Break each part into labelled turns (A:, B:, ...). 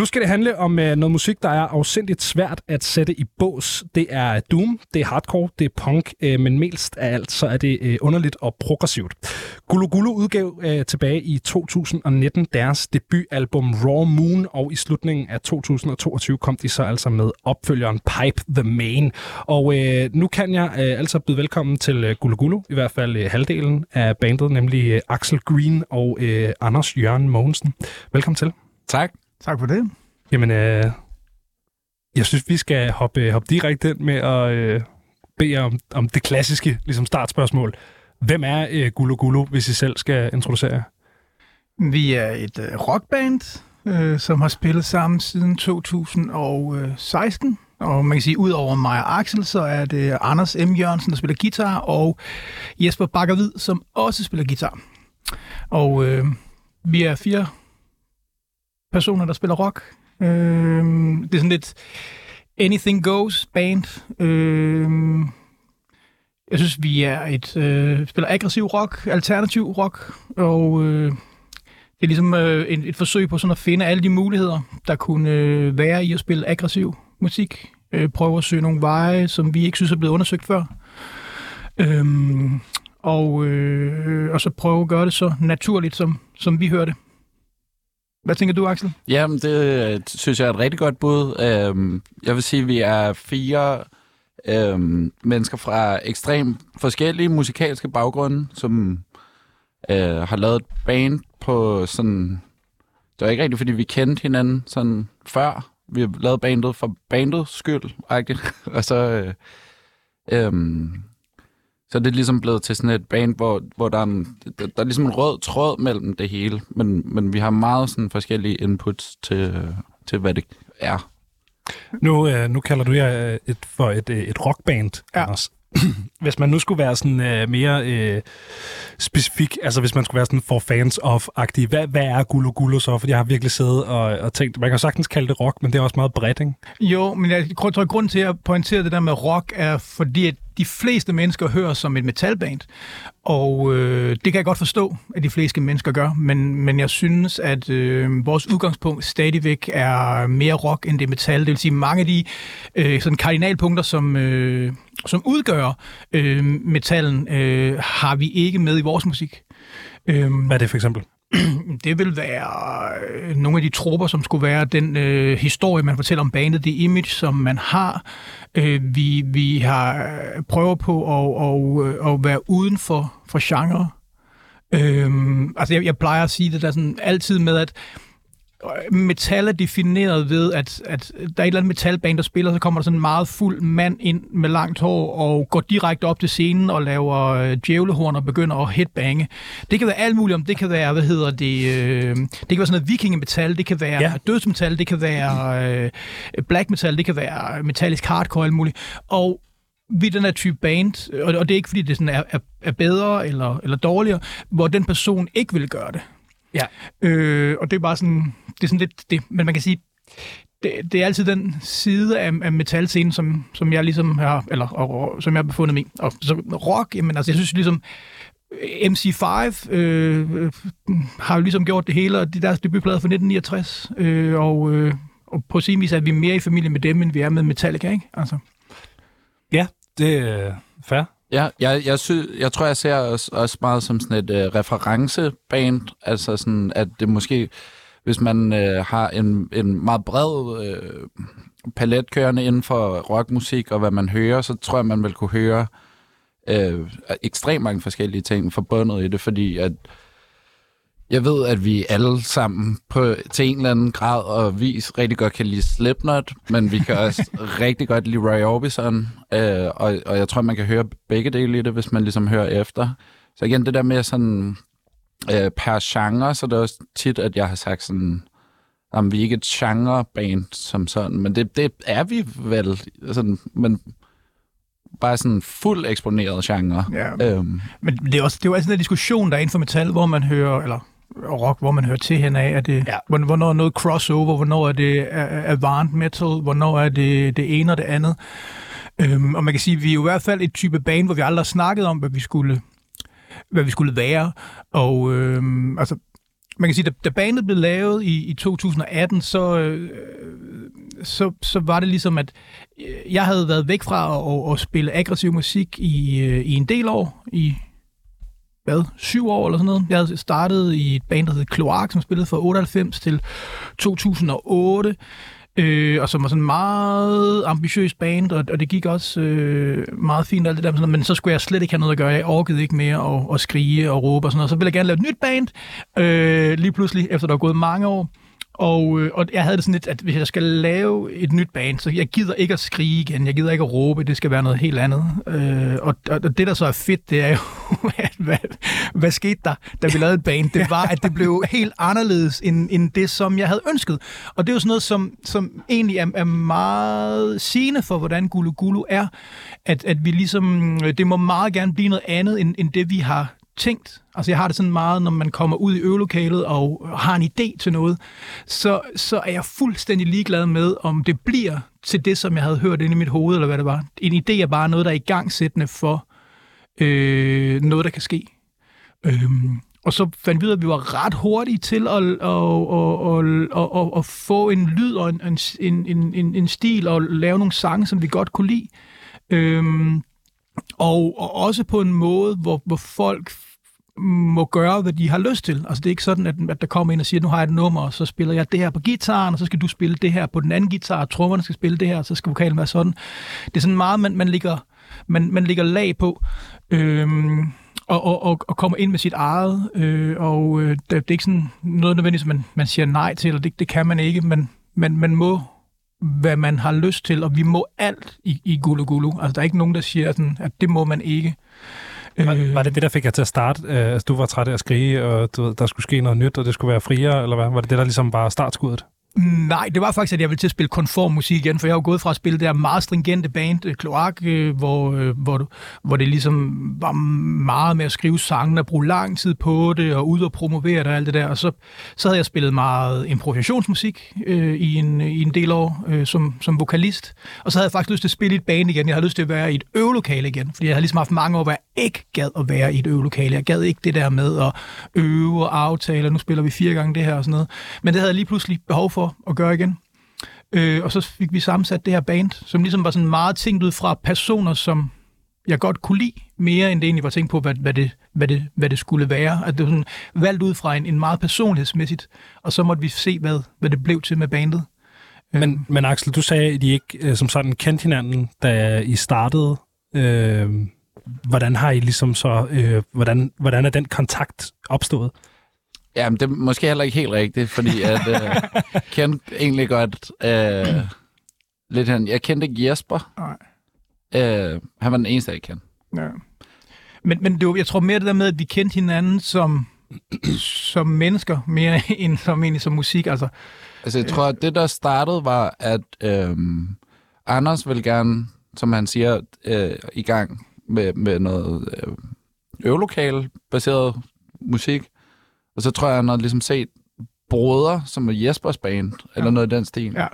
A: Nu skal det handle om øh, noget musik, der er afsindigt svært at sætte i bås. Det er doom, det er hardcore, det er punk, øh, men mest af alt så er det øh, underligt og progressivt. Gulu Gulu udgav tilbage i 2019 deres debutalbum Raw Moon, og i slutningen af 2022 kom de så altså med opfølgeren Pipe the Main. Og nu kan jeg altså byde velkommen til Gulu Gulu, i hvert fald uh, halvdelen af bandet, nemlig Axel Green og Anders Jørgen Mogensen. Velkommen til.
B: Tak.
C: Tak for det.
A: Jamen, øh, jeg synes, vi skal hoppe, hoppe direkte ind med at øh, bede om, om det klassiske ligesom startspørgsmål. Hvem er øh, Gulu Gulu, hvis I selv skal introducere jer?
C: Vi er et øh, rockband, øh, som har spillet sammen siden 2016. Og man kan sige, ud over mig og Axel, så er det Anders M. Jørgensen, der spiller guitar, og Jesper Bakkervid, som også spiller guitar. Og øh, vi er fire personer, der spiller rock. Øh, det er sådan lidt anything goes band. Øh, jeg synes, vi er et øh, spiller aggressiv rock, alternativ rock, og øh, det er ligesom øh, et, et forsøg på sådan at finde alle de muligheder, der kunne øh, være i at spille aggressiv musik. Øh, prøve at søge nogle veje, som vi ikke synes er blevet undersøgt før. Øhm, og, øh, og så prøve at gøre det så naturligt, som, som vi hører det. Hvad tænker du, Axel?
B: Jamen, det øh, synes jeg er et rigtig godt bud. Øhm, jeg vil sige, at vi er fire øhm, mennesker fra ekstremt forskellige musikalske baggrunde, som øh, har lavet et band på sådan... Det var ikke rigtigt, fordi vi kendte hinanden sådan før. Vi har lavet bandet for bandets skyld, rigtigt. og så... Øh, øhm, så er det ligesom blevet til sådan et band, hvor, hvor der, er en, der, der er ligesom en rød tråd mellem det hele, men, men vi har meget sådan forskellige inputs til, til hvad det er.
A: Nu, øh, nu kalder du jer øh, et, for et, øh, et rockband,
C: Ja.
A: Anders. Hvis man nu skulle være sådan øh, mere øh, specifik, altså hvis man skulle være sådan for fans of-agtig, hvad, hvad er Gulu Gulu så? For jeg har virkelig siddet og, og tænkt, man kan jo sagtens kalde det rock, men det er også meget bredt, ikke?
C: Jo, men jeg tror, at grunden til at pointere det der med rock er, fordi at de fleste mennesker hører som et metalband. Og øh, det kan jeg godt forstå, at de fleste mennesker gør, men, men jeg synes, at øh, vores udgangspunkt stadigvæk er mere rock end det metal. Det vil sige, mange af de øh, sådan kardinalpunkter, som, øh, som udgør øh, metallen, øh, har vi ikke med i vores musik. Øh,
A: Hvad er det for eksempel?
C: det vil være øh, nogle af de tropper, som skulle være den øh, historie, man fortæller om bandet, det image, som man har. Øh, vi, vi har øh, prøver på at, og, øh, at være uden for, for genre. Øh, altså, jeg, jeg plejer at sige det der sådan altid med, at metal er defineret ved, at, at der er et eller andet metalband, der spiller, så kommer der sådan en meget fuld mand ind med langt hår og går direkte op til scenen og laver øh, djævlehorn og begynder at headbange. Det kan være alt muligt om. Det kan være, hvad hedder det, øh, det kan være sådan noget vikingemetal, det kan være
A: Ja.
C: dødsmetal, det kan være øh, black metal, det kan være metallisk hardcore, alt muligt. Og vi er den her type band, og, og det er ikke fordi, det sådan er, er, er bedre eller, eller dårligere, hvor den person ikke vil gøre det.
A: Ja.
C: Øh, og det er bare sådan, det er sådan lidt det, men man kan sige, det, det er altid den side af, af metalscenen, som, som jeg ligesom har, eller og, og, som jeg har befundet mig i. Og så rock, jamen altså, jeg synes ligesom, MC5 øh, øh, har jo ligesom gjort det hele, og det er deres debutplade fra 1969, øh, og, øh, og på sin vis er vi mere i familie med dem, end vi er med Metallica, ikke? Altså.
A: Ja, det er fair.
B: Ja, jeg, jeg, sy, jeg tror, jeg ser os også meget som sådan et øh, referenceband. Altså sådan, at det måske, hvis man øh, har en, en meget bred øh, palet kørende inden for rockmusik og hvad man hører, så tror jeg, man vil kunne høre øh, ekstremt mange forskellige ting forbundet i det, fordi at jeg ved, at vi alle sammen på, til en eller anden grad og vis rigtig godt kan lide Slipknot, men vi kan også rigtig godt lide Roy Orbison, øh, og, og jeg tror, man kan høre begge dele i det, hvis man ligesom hører efter. Så igen, det der med sådan øh, per genre, så er det også tit, at jeg har sagt sådan, om vi er ikke et genreband som sådan, men det, det er vi vel, sådan, men bare sådan fuld eksponeret genre.
C: Ja.
B: Øhm,
C: Men det er også det er jo altid en diskussion, der er inden for metal, hvor man hører, eller rock, hvor man hører til hen af, er det,
A: Ja.
C: hvornår er noget crossover, hvornår er det avant metal, hvornår er det det ene og det andet. Øhm, og man kan sige, at vi er jo i hvert fald et type band, hvor vi aldrig har snakket om, hvad vi skulle, hvad vi skulle være. Og øhm, altså, man kan sige, da, da bandet blev lavet i, i 2018, så, øh, så, så var det ligesom, at jeg havde været væk fra at, at, at spille aggressiv musik i, øh, i en del år, i hvad, syv år eller sådan noget. Jeg havde startet i et band, der hed Kloak, som spillede fra 98 til 2008 øh, og som var sådan en meget ambitiøs band, og, og det gik også øh, meget fint alt det der, men så skulle jeg slet ikke have noget at gøre. Jeg orkede ikke mere at, at skrige og råbe og sådan noget. Så ville jeg gerne lave et nyt band, øh, lige pludselig, efter der var gået mange år. Og, øh, og jeg havde det sådan lidt, at hvis jeg skal lave et nyt band, så jeg gider ikke at skrige igen, jeg gider ikke at råbe, det skal være noget helt andet. Øh, og, og det, der så er fedt, det er jo, at, hvad, hvad skete der, da vi lavede et band? Det var, at det blev helt anderledes end, end det, som jeg havde ønsket. Og det er jo sådan noget, som, som egentlig er, er meget sigende for, hvordan Gulu Gulu er, at, at vi ligesom, øh, det må meget gerne blive noget andet, end, end det, vi har tænkt. Altså jeg har det sådan meget, når man kommer ud i øvelokalet og har en idé til noget, så, så er jeg fuldstændig ligeglad med, om det bliver til det, som jeg havde hørt inde i mit hoved, eller hvad det var. En idé er bare noget, der er i gangsættende for øh, noget, der kan ske. Øhm, og så fandt vi ud af, at vi var ret hurtige til at, at, at, at, at, at, at få en lyd og en, en, en, en, en stil og lave nogle sange, som vi godt kunne lide. Øhm, og, og også på en måde, hvor, hvor folk må gøre, hvad de har lyst til. Altså det er ikke sådan, at, at der kommer ind og siger, nu har jeg et nummer, og så spiller jeg det her på gitaren, og så skal du spille det her på den anden guitar, og trommerne skal spille det her, og så skal vokalen være sådan. Det er sådan meget, man, man, ligger, man, man ligger lag på. Øhm, og, og, og, og kommer ind med sit eget, øh, og øh, det, det er ikke sådan noget nødvendigt, man, man siger nej til, eller det, det kan man ikke, men man, man må hvad man har lyst til, og vi må alt i, i Gulu Gulu. Altså, der er ikke nogen, der siger, sådan, at det må man ikke.
A: Var, øh, var det det, der fik jer til at starte? Øh, altså, du var træt af at skrige, og du der skulle ske noget nyt, og det skulle være friere, eller hvad? Var det det, der ligesom bare startskuddet?
C: Nej, det var faktisk, at jeg ville til at spille konform musik igen, for jeg har jo gået fra at spille det der meget stringente band, øh, Kloak, øh, hvor, øh, hvor, hvor det ligesom var meget med at skrive sangen og bruge lang tid på det, og ud og promovere det og alt det der. Og så, så havde jeg spillet meget improvisationsmusik øh, i, en, øh, i en del år øh, som, som vokalist. Og så havde jeg faktisk lyst til at spille i et band igen. Jeg havde lyst til at være i et øvelokale igen, fordi jeg havde ligesom haft mange år, hvor jeg ikke gad at være i et øvelokale. Jeg gad ikke det der med at øve og aftale, nu spiller vi fire gange det her og sådan noget. Men det havde jeg lige pludselig behov for for at gøre igen. Øh, og så fik vi sammensat det her band, som ligesom var sådan meget tænkt ud fra personer, som jeg godt kunne lide, mere end det egentlig var tænkt på, hvad, hvad, det, hvad, det, hvad det skulle være. At det var sådan valgt ud fra en, en meget personlighedsmæssigt, og så måtte vi se, hvad, hvad det blev til med bandet.
A: Men, øh. men Axel, du sagde, at I ikke øh, som sådan kendte hinanden, da I startede. Øh, hvordan har I ligesom så, øh, hvordan, hvordan er den kontakt opstået?
B: Jamen, det er måske heller ikke helt rigtigt, fordi at øh, kendte egentlig godt øh, lidt han. Jeg kendte ikke Jesper. Nej. Øh, han var den eneste, jeg kendte. Ja.
C: Men, men det var, jeg tror mere det der med, at vi kendte hinanden som, som mennesker, mere end som egentlig som musik. Altså,
B: altså jeg tror, at det, der startede, var, at øh, Anders vil gerne, som han siger, øh, i gang med, med noget øh, øvelokal-baseret musik. Og så tror jeg, han har ligesom set Brødre, som er Jespers band, ja. eller noget i den stil.
C: Ja.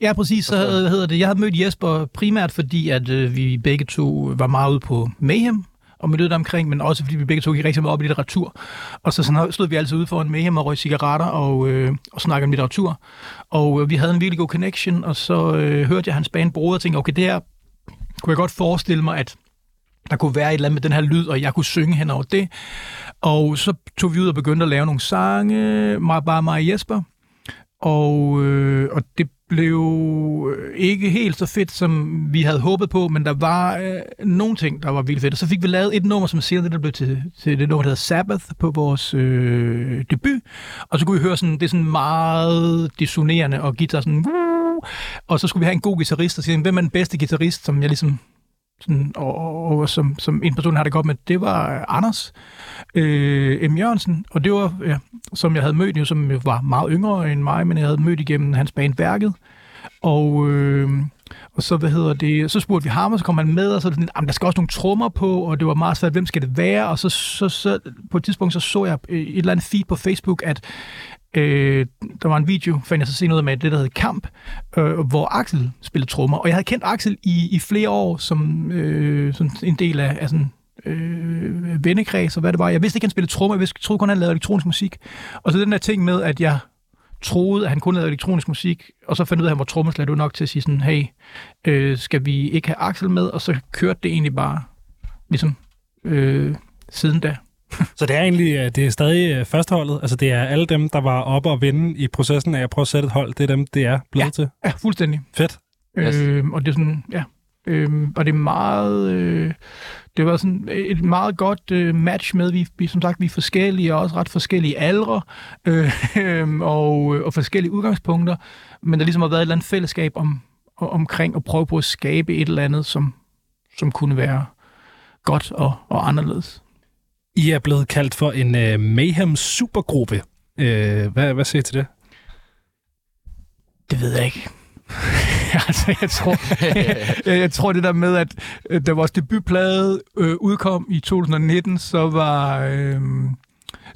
C: Ja, præcis. Så hedder det. Jeg havde mødt Jesper primært, fordi at øh, vi begge to var meget ude på Mayhem, og miljøet omkring, men også fordi vi begge to gik rigtig meget op i litteratur. Og så sådan, stod vi altid ude for en Mayhem og røg cigaretter og, øh, og snakkede om litteratur. Og øh, vi havde en virkelig god connection, og så øh, hørte jeg hans band Broder og tænkte, okay, det her kunne jeg godt forestille mig, at der kunne være et eller andet med den her lyd, og jeg kunne synge hen over det. Og så tog vi ud og begyndte at lave nogle sange, bare mig og Jesper. Og, øh, og det blev øh, ikke helt så fedt, som vi havde håbet på, men der var øh, nogle ting, der var vildt fedt. Og så fik vi lavet et nummer, som senere det blev til, til det nummer, der hedder Sabbath, på vores øh, debut. Og så kunne vi høre sådan, det er sådan meget dissonerende, og guitar sådan... Og så skulle vi have en god guitarist, og sige, hvem er den bedste guitarist, som jeg ligesom sådan, og, og, og som, som en person har det godt med, det var øh, Anders øh, M. Jørgensen, og det var, ja, som jeg havde mødt, jo, som var meget yngre end mig, men jeg havde mødt igennem hans band Værket, og, øh, og så, hvad hedder det, så spurgte vi ham, og så kom han med, og så sådan, der skal også nogle trommer på, og det var meget svært, hvem skal det være, og så, så, så på et tidspunkt, så så jeg øh, et eller andet feed på Facebook, at Øh, der var en video, fandt jeg så senere ud af med det, der hed Kamp, øh, hvor Axel spillede trommer. Og jeg havde kendt Axel i, i flere år som, øh, som en del af, af sådan øh, vennekreds og hvad det var. Jeg vidste ikke, han spillede trommer. Jeg vidste, troede kun, han lavede elektronisk musik. Og så den der ting med, at jeg troede, at han kun lavede elektronisk musik, og så fandt ud af, at han var trommeslager, det var nok til at sige sådan, hey, øh, skal vi ikke have Axel med? Og så kørte det egentlig bare, ligesom, øh, siden da.
A: Så det er egentlig øh, det er stadig øh, førsteholdet? Altså det er alle dem, der var oppe og vinde i processen af at prøve at sætte et hold, det er dem, det er blevet
C: Ja.
A: til?
C: Ja, fuldstændig.
A: Fedt.
B: Yes.
C: Øh, og det er sådan, ja. Øh, og det er meget, øh, det var sådan et meget godt øh, match med, vi, vi som sagt, vi er forskellige, og også ret forskellige aldre, øh, øh, og, og forskellige udgangspunkter, men der ligesom har været et eller andet fællesskab om, omkring at prøve på at skabe et eller andet, som, som kunne være godt og, og anderledes.
A: I er blevet kaldt for en uh, Mayhem supergruppe. Uh, hvad, hvad siger I til det?
C: Det ved jeg ikke. altså, jeg tror, jeg, jeg tror det der med, at øh, da vores debutplade øh, udkom i 2019, så var, øh,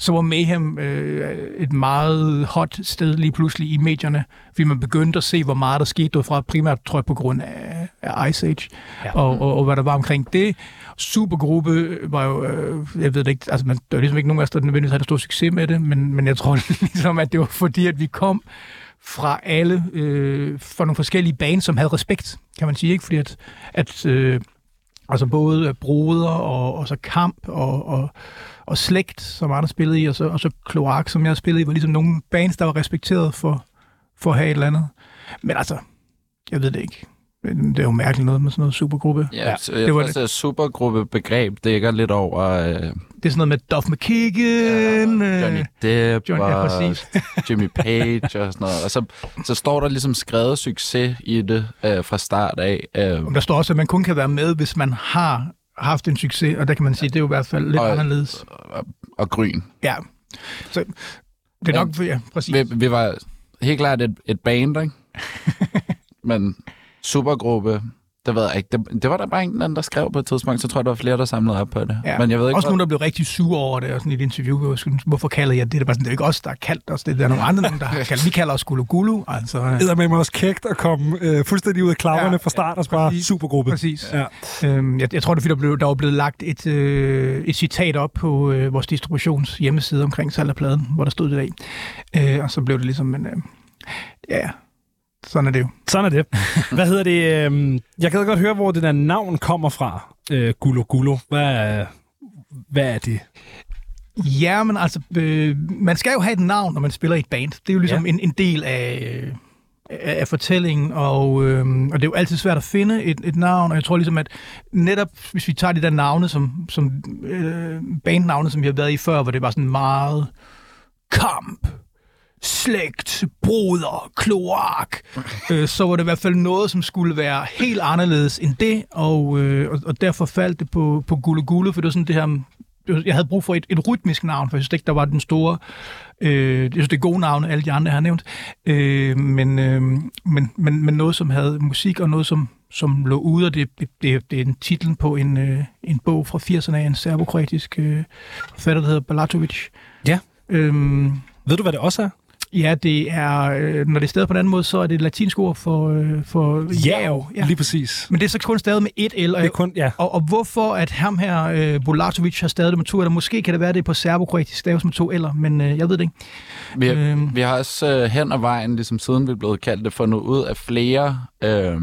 C: så var Mayhem øh, et meget hot sted lige pludselig i medierne, fordi man begyndte at se, hvor meget der skete derfra, primært tror jeg på grund af, af Ice Age,
A: Ja.
C: og, og, og hvad der var omkring det. Supergruppe var jo, øh, jeg ved det ikke, altså man, der var ligesom ikke nogen af os, der nødvendigvis havde stor succes med det, men, men jeg tror ligesom, at det var fordi, at vi kom fra alle, øh, fra nogle forskellige bands, som havde respekt, kan man sige, ikke? Fordi at, at øh, altså både Broder og, og så Kamp og, og, og Slægt, som andre spillede i, og så, og så Kloak, som jeg spillede i, var ligesom nogle bands, der var respekteret for, for at have et eller andet. Men altså, jeg ved det ikke. Det er jo mærkeligt noget med sådan noget supergruppe.
B: Ja,
A: Ja,
B: så jeg
C: det var
B: det. at supergruppebegreb dækker lidt over øh,
C: Det er sådan noget med Duff McKagan. øh,
B: Johnny Depp
C: John- ja,
B: og
C: præcis.
B: Jimmy Page og sådan noget. Og så, så står der ligesom skrevet succes i det øh, fra start af. Øh,
C: Der står også, at man kun kan være med, hvis man har haft en succes, og der kan man sige, det er jo i hvert fald lidt
B: Og-
C: anderledes.
B: og, og gryn.
C: Ja. Så det er nok, ja, præcis.
B: Vi, vi var helt klart et, et band, ikke? Men supergruppe, det ved jeg ikke. Det, det var der bare en eller anden, der skrev på et tidspunkt. Så tror jeg, der var flere, der samlede op på det.
C: Ja.
B: Men jeg ved ikke,
C: Også
B: hvad-
C: nogen, der blev rigtig sure over det, og sådan i et interview, hvorfor kalder jeg det? Det er, bare sådan, det er ikke os, der har kaldt os det. Der er nogle andre, nogen, der har kaldt Vi kalder os Gulu Gulu. Altså, øh,
A: Det er med mig også kægt at komme øh, fuldstændig ud af klapperne
C: Ja,
A: fra start og bare
C: præcis.
A: supergruppe.
C: præcis.
A: Ja.
C: Øhm, jeg, jeg tror, det er, fordi der, blev, der var blevet lagt et, øh, et citat op på øh, vores distributions hjemmeside omkring salg af pladen, hvor der stod det der. Øh, og så blev det ligesom, men øh, ja, sådan er det jo.
A: Sådan er det. Hvad hedder det? Øh, jeg kan godt høre, hvor det der navn kommer fra. Øh, Gulo Gulo. Hvad, er- hvad er det?
C: Ja, men altså, øh, man skal jo have et navn, når man spiller i et band. Det er jo ligesom
A: Ja.
C: en, en del af, øh, af, fortællingen, og, øh, og det er jo altid svært at finde et, et navn, og jeg tror ligesom, at netop, hvis vi tager de der navne, som, som øh, bandnavne, som vi har været i før, hvor det var sådan meget kamp, slægt, broder, kloak, øh, så var det i hvert fald noget, som skulle være helt anderledes end det, og, øh, og, og derfor faldt det på, på Gule Gule, for det var sådan det her jeg havde brug for et, et rytmisk navn, for jeg synes ikke, der var den store... Øh, jeg synes, det er gode navne, alle de andre, jeg har nævnt. Øh, men, øh, men, men, men noget, som havde musik, og noget, som, som lå ude, og det, det, det, det er en titel på en, øh, en bog fra 80'erne af en serbokroatisk øh, forfatter, der hedder Balatovic.
A: Ja.
C: Øhm,
A: Ved du, hvad det også er?
C: Ja, det er, øh, når det er stadig på den anden måde, så er det et latinsk ord for, øh, for jav. Ja.
A: Lige præcis.
C: Men det er så kun stadig med et L, og
A: Det er kun, ja.
C: og, og hvorfor at ham her, øh, Bolatovic, har stadig det med to, eller måske kan det være, det er på serbokroatisk staves med to eller, men øh, jeg ved det ikke.
B: Vi, har,
C: Øhm.
B: vi har også øh, hen ad vejen, ligesom siden vi er blevet kaldt det, fundet ud af flere øh,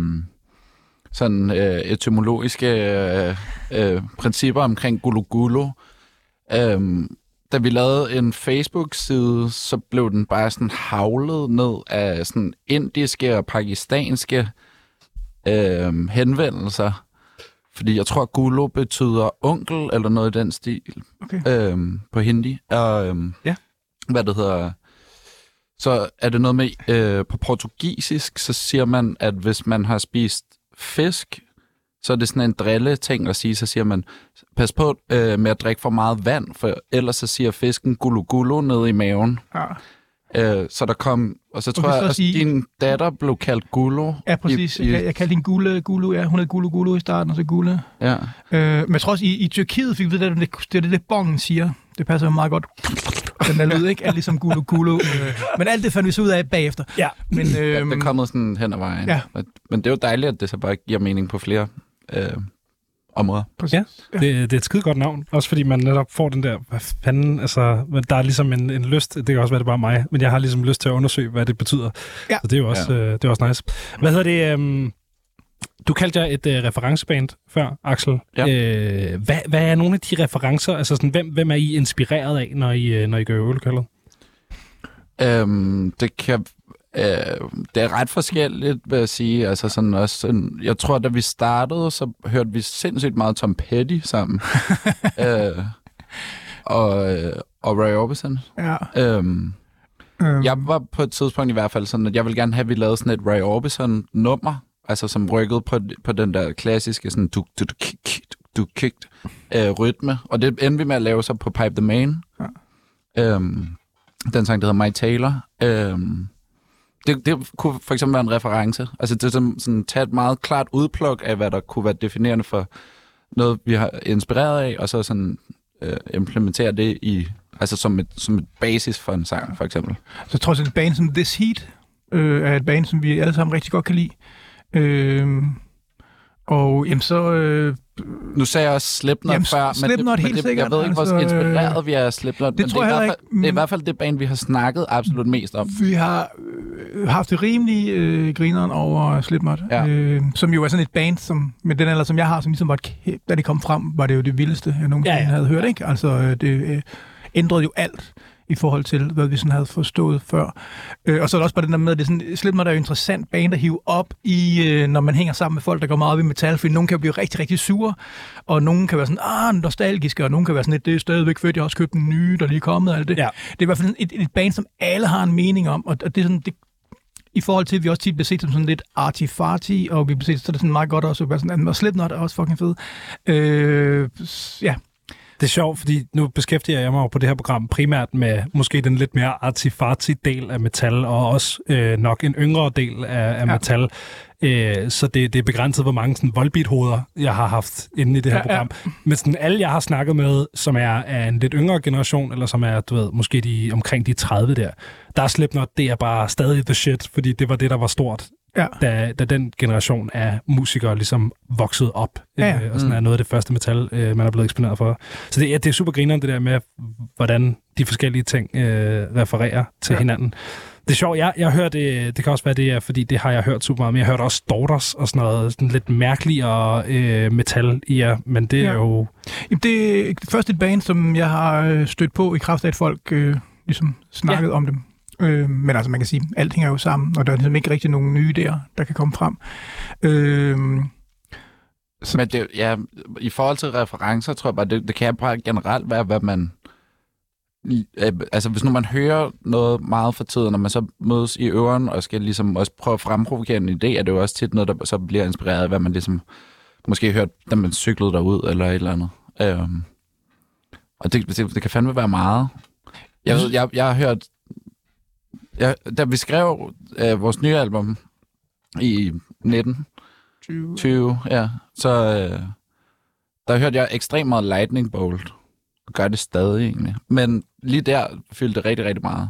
B: sådan øh, etymologiske øh, øh, principper omkring Gulu Gulu. Da vi lavede en Facebook-side, så blev den bare sådan havlet ned af sådan indiske og pakistanske øh, henvendelser. Fordi jeg tror, Gulu betyder onkel eller noget i den stil
C: Okay.
B: øhm, på hindi. Og, øhm,
A: Ja.
B: Hvad det hedder... Så er det noget med, øh, på portugisisk, så siger man, at hvis man har spist fisk, så er det sådan en drille ting at sige, så siger man, pas på øh, med at drikke for meget vand, for ellers så siger fisken gulu gulu ned i maven.
C: Ja.
B: Øh, så der kom, og så tror
C: kan
B: jeg, at
C: sige-
B: din datter blev kaldt gulu.
C: Ja, præcis.
B: I, i,
C: Jeg, jeg kaldte hende Gule Gulu, ja. Hun hed Gulu Gulu i starten, og så Gule.
B: ja.
C: Øh, men jeg tror også, i, i Tyrkiet fik vi det, det, det er det, det bongen siger. Det passer jo meget godt. Den der lyd, ikke? Alt ligesom Gulu Gulu. Øh, men alt det fandt vi så ud af bagefter.
A: Ja.
C: Men,
B: Ja,
C: øhm,
B: det er kommet sådan hen ad vejen.
C: ja.
B: Men det er jo dejligt, at det så bare giver mening på flere øh, områder.
C: Præcis.
A: Ja. Det, det er et skide godt navn, også fordi man netop får den der, hvad fanden, altså, der er ligesom en, en lyst, det kan også være, det er bare mig, men jeg har ligesom lyst til at undersøge, hvad det betyder.
C: Ja.
A: Så det er jo også, ja. øh, det er også nice. Hvad hedder det, øhm, du kaldte jer et øh, referenceband før, Axel.
B: Ja.
A: Øh, hvad, hvad er nogle af de referencer, altså sådan, hvem, hvem er I inspireret af, når I, øh, når I gør øvelokalet?
B: Øhm, det kan... Øh, det er ret forskelligt, vil jeg sige. Altså sådan også, sådan, jeg tror, da vi startede, så hørte vi sindssygt meget Tom Petty sammen. øh, og, øh, og Ray Orbison.
C: Ja.
B: Øhm,
C: Øhm,
B: jeg var på et tidspunkt i hvert fald sådan, at jeg ville gerne have, at vi lavede sådan et Ray Orbison-nummer, altså som rykkede på, på den der klassiske sådan du du du kick, du kick, øh, rytme. Og det endte vi med at lave så på Pipe the Main.
C: Ja.
B: Øhm, den sang, der hedder My Taylor. Øhm, det, det kunne for eksempel være en reference. Altså det er sådan, sådan tage et meget klart udpluk af, hvad der kunne være definerende for noget, vi har inspireret af, og så sådan øh, implementere det i, altså som et, som et basis for en sang, for eksempel.
C: Så jeg tror, at et band som This Heat øh, er et band, som vi alle sammen rigtig godt kan lide. Øh, og jamen så... Øh,
B: nu sagde jeg også Slipknot
C: Jamen,
B: før, men,
C: Slipknot
B: det,
C: helt
B: men det,
C: sikkert,
B: jeg ved ikke, hvor
C: altså, øh,
B: inspireret vi er af Slipknot,
C: det
B: men
C: tror
B: det, er
C: jeg
B: i hvert fald,
C: ikke.
B: det er i hvert fald det band, vi har snakket absolut mest om.
C: vi har øh, haft det rimelig øh, grineren over Slipknot,
B: Ja.
C: øh, som jo er sådan et band, som, med den alder, som jeg har, som ligesom var, da det kom frem, var det jo det vildeste, jeg nogensinde
A: Ja,
C: ja,
A: ja.
C: ja. havde hørt. Ikke? Altså, øh, det øh, ændrede jo alt i forhold til, hvad vi sådan havde forstået før. Øh, og så er der også bare den der med, at det er sådan, Slipknot er jo interessant band at hive op i, øh, når man hænger sammen med folk, der går meget op i metal, fordi nogen kan blive rigtig, rigtig sure, og nogen kan være sådan, ah, nostalgiske, og nogen kan være sådan lidt, det er stadigvæk fedt, jeg har også købt en ny, der lige er kommet, og alt det.
A: Ja.
C: Det er i hvert fald et, et band, som alle har en mening om, og og det er sådan, det, i forhold til, at vi også tit bliver set som sådan lidt arty-farty, og vi bliver set, så er det sådan meget godt også at være sådan, og Slipknot er også fucking fed. Øh, ja,
A: Det er sjovt, fordi nu beskæftiger jeg mig jo på det her program primært med måske den lidt mere artifarti del af metal, og også øh, nok en yngre del af, af
C: Ja.
A: metal. Øh, så det, det er begrænset, hvor mange sådan voldbeat-hoveder, jeg har haft inde i det her
C: Ja, ja.
A: program. Men sådan alle, jeg har snakket med, som er af en lidt yngre generation, eller som er, du ved, måske de, omkring de 30 der, der er Slipknot, det er bare stadig the shit, fordi det var det, der var stort
C: ja.
A: da, da den generation af musikere ligesom voksede op,
C: Ja, ja.
A: øh, og sådan
B: Mm.
A: er noget af det første metal, øh, man er blevet eksponeret for. Så det, ja, det er super grineren, det der med, hvordan de forskellige ting øh, refererer til ja. Hinanden. Det er sjovt, jeg, jeg hørt, det, det kan også være det er, fordi det har jeg hørt super meget, men jeg har hørt også Daughters og sådan noget sådan lidt mærkeligere øh, metal i jer, men det er
C: Ja.
A: jo...
C: Jamen, det er først et band, som jeg har øh, stødt på i kraft af, at folk øh, ligesom snakket ja. om dem. Øh, men altså, man kan sige, alt hænger jo sammen, og der er ligesom ikke rigtig nogen nye idéer, der kan komme frem. Øh,
B: Men det, ja, i forhold til referencer, tror jeg bare, det, det kan bare generelt være, hvad man... øh, Altså, hvis nu man hører noget meget for tiden, når man så mødes i øveren og skal ligesom også prøve at fremprovokere en idé, er det jo også tit noget, der så bliver inspireret af, hvad man ligesom måske hørt, da man cyklede derud, eller et eller andet. Øh, og det, det, det kan fandme være meget. Jeg ved, jeg, jeg har hørt... Jeg, da vi skrev øh, vores nye album i 19, 20, ja. Så øh, der hørte jeg ekstremt meget Lightning Bolt. Og gør det stadig egentlig. Men lige der fyldte det rigtig, rigtig meget.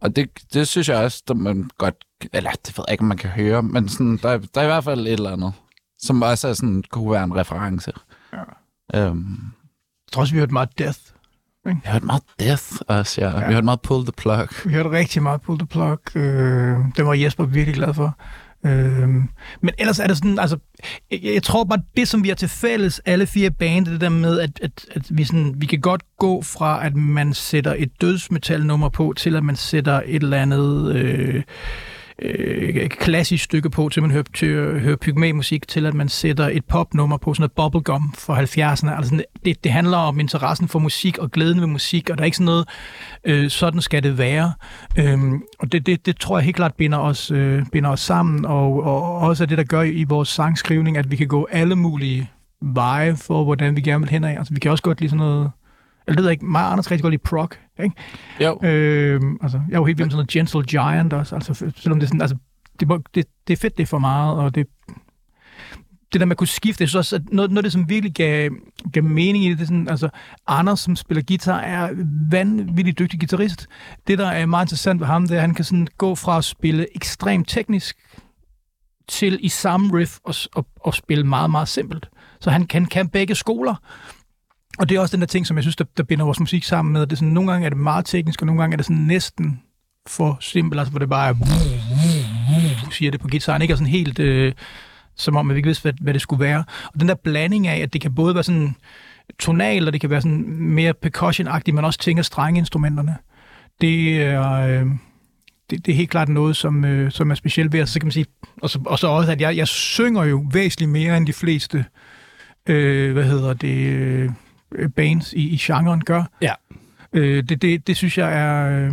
B: Og det, det synes jeg også, at man godt... Eller det ved jeg ikke, om man kan høre, men sådan, der, er- der er i hvert fald et eller andet, som også er sådan, kunne være en reference.
C: Ja.
B: Øhm,
C: jeg tror også, vi har hørt meget Death.
B: Jeg har hørt meget Death også, ja. ja.
C: Ja.
B: Vi har hørt meget Pull the Plug.
C: Vi hørte rigtig meget Pull the Plug. Øh, det var Jesper virkelig glad for. Øh, men ellers er det sådan, altså, jeg, jeg tror bare, det som vi har til fælles, alle fire band, det der med, at, at, at vi, sådan, vi kan godt gå fra, at man sætter et dødsmetalnummer på, til at man sætter et eller andet øh, øh, klassisk stykke på, til man hører, til, hører pygmæ-musik, til at man sætter et popnummer på, sådan et bubblegum fra 70'erne. Altså, sådan, det, det handler om interessen for musik og glæden ved musik, og der er ikke sådan noget, øh, sådan skal det være. Øhm, og det, det, det tror jeg helt klart binder os, øh, binder os sammen, og, og også er det, der gør i vores sangskrivning, at vi kan gå alle mulige veje for, hvordan vi gerne vil hen af. Altså, vi kan også godt lide sådan noget... Jeg ved ikke, mig og Anders rigtig godt lide prog, ikke?
B: Jo.
C: Øhm, altså, jeg er jo helt vild med sådan noget Gentle Giant også, altså, selvom det er sådan, altså, det, det, det er fedt, det er for meget, og det, det der med at kunne skifte, jeg synes også, at noget, noget af det, som virkelig gav, gav mening i det, det er sådan, altså, Anders, som spiller guitar, er vanvittigt dygtig guitarist. Det, der er meget interessant ved ham, det er, at han kan sådan gå fra at spille ekstremt teknisk til i samme riff og, og, og spille meget, meget simpelt. Så han kan, kan begge skoler. Og det er også den der ting, som jeg synes, der, der binder vores musik sammen med. Det er sådan, nogle gange er det meget teknisk, og nogle gange er det sådan næsten for simpelt, altså hvor det bare er, siger det på gitaren, ikke? Og sådan helt, øh, som om, at vi ikke vidste, hvad, hvad det skulle være. Og den der blanding af, at det kan både være sådan tonal, og det kan være sådan mere percussion men også tænker strengeinstrumenterne. Det er, øh, det, det er helt klart noget, som, øh, som er specielt ved os. Så kan man sige, og så, og så også, at jeg, jeg synger jo væsentligt mere end de fleste, øh, hvad hedder det, øh, bands i, i genren gør.
A: Ja.
C: Øh, det, det, det synes jeg er... Øh,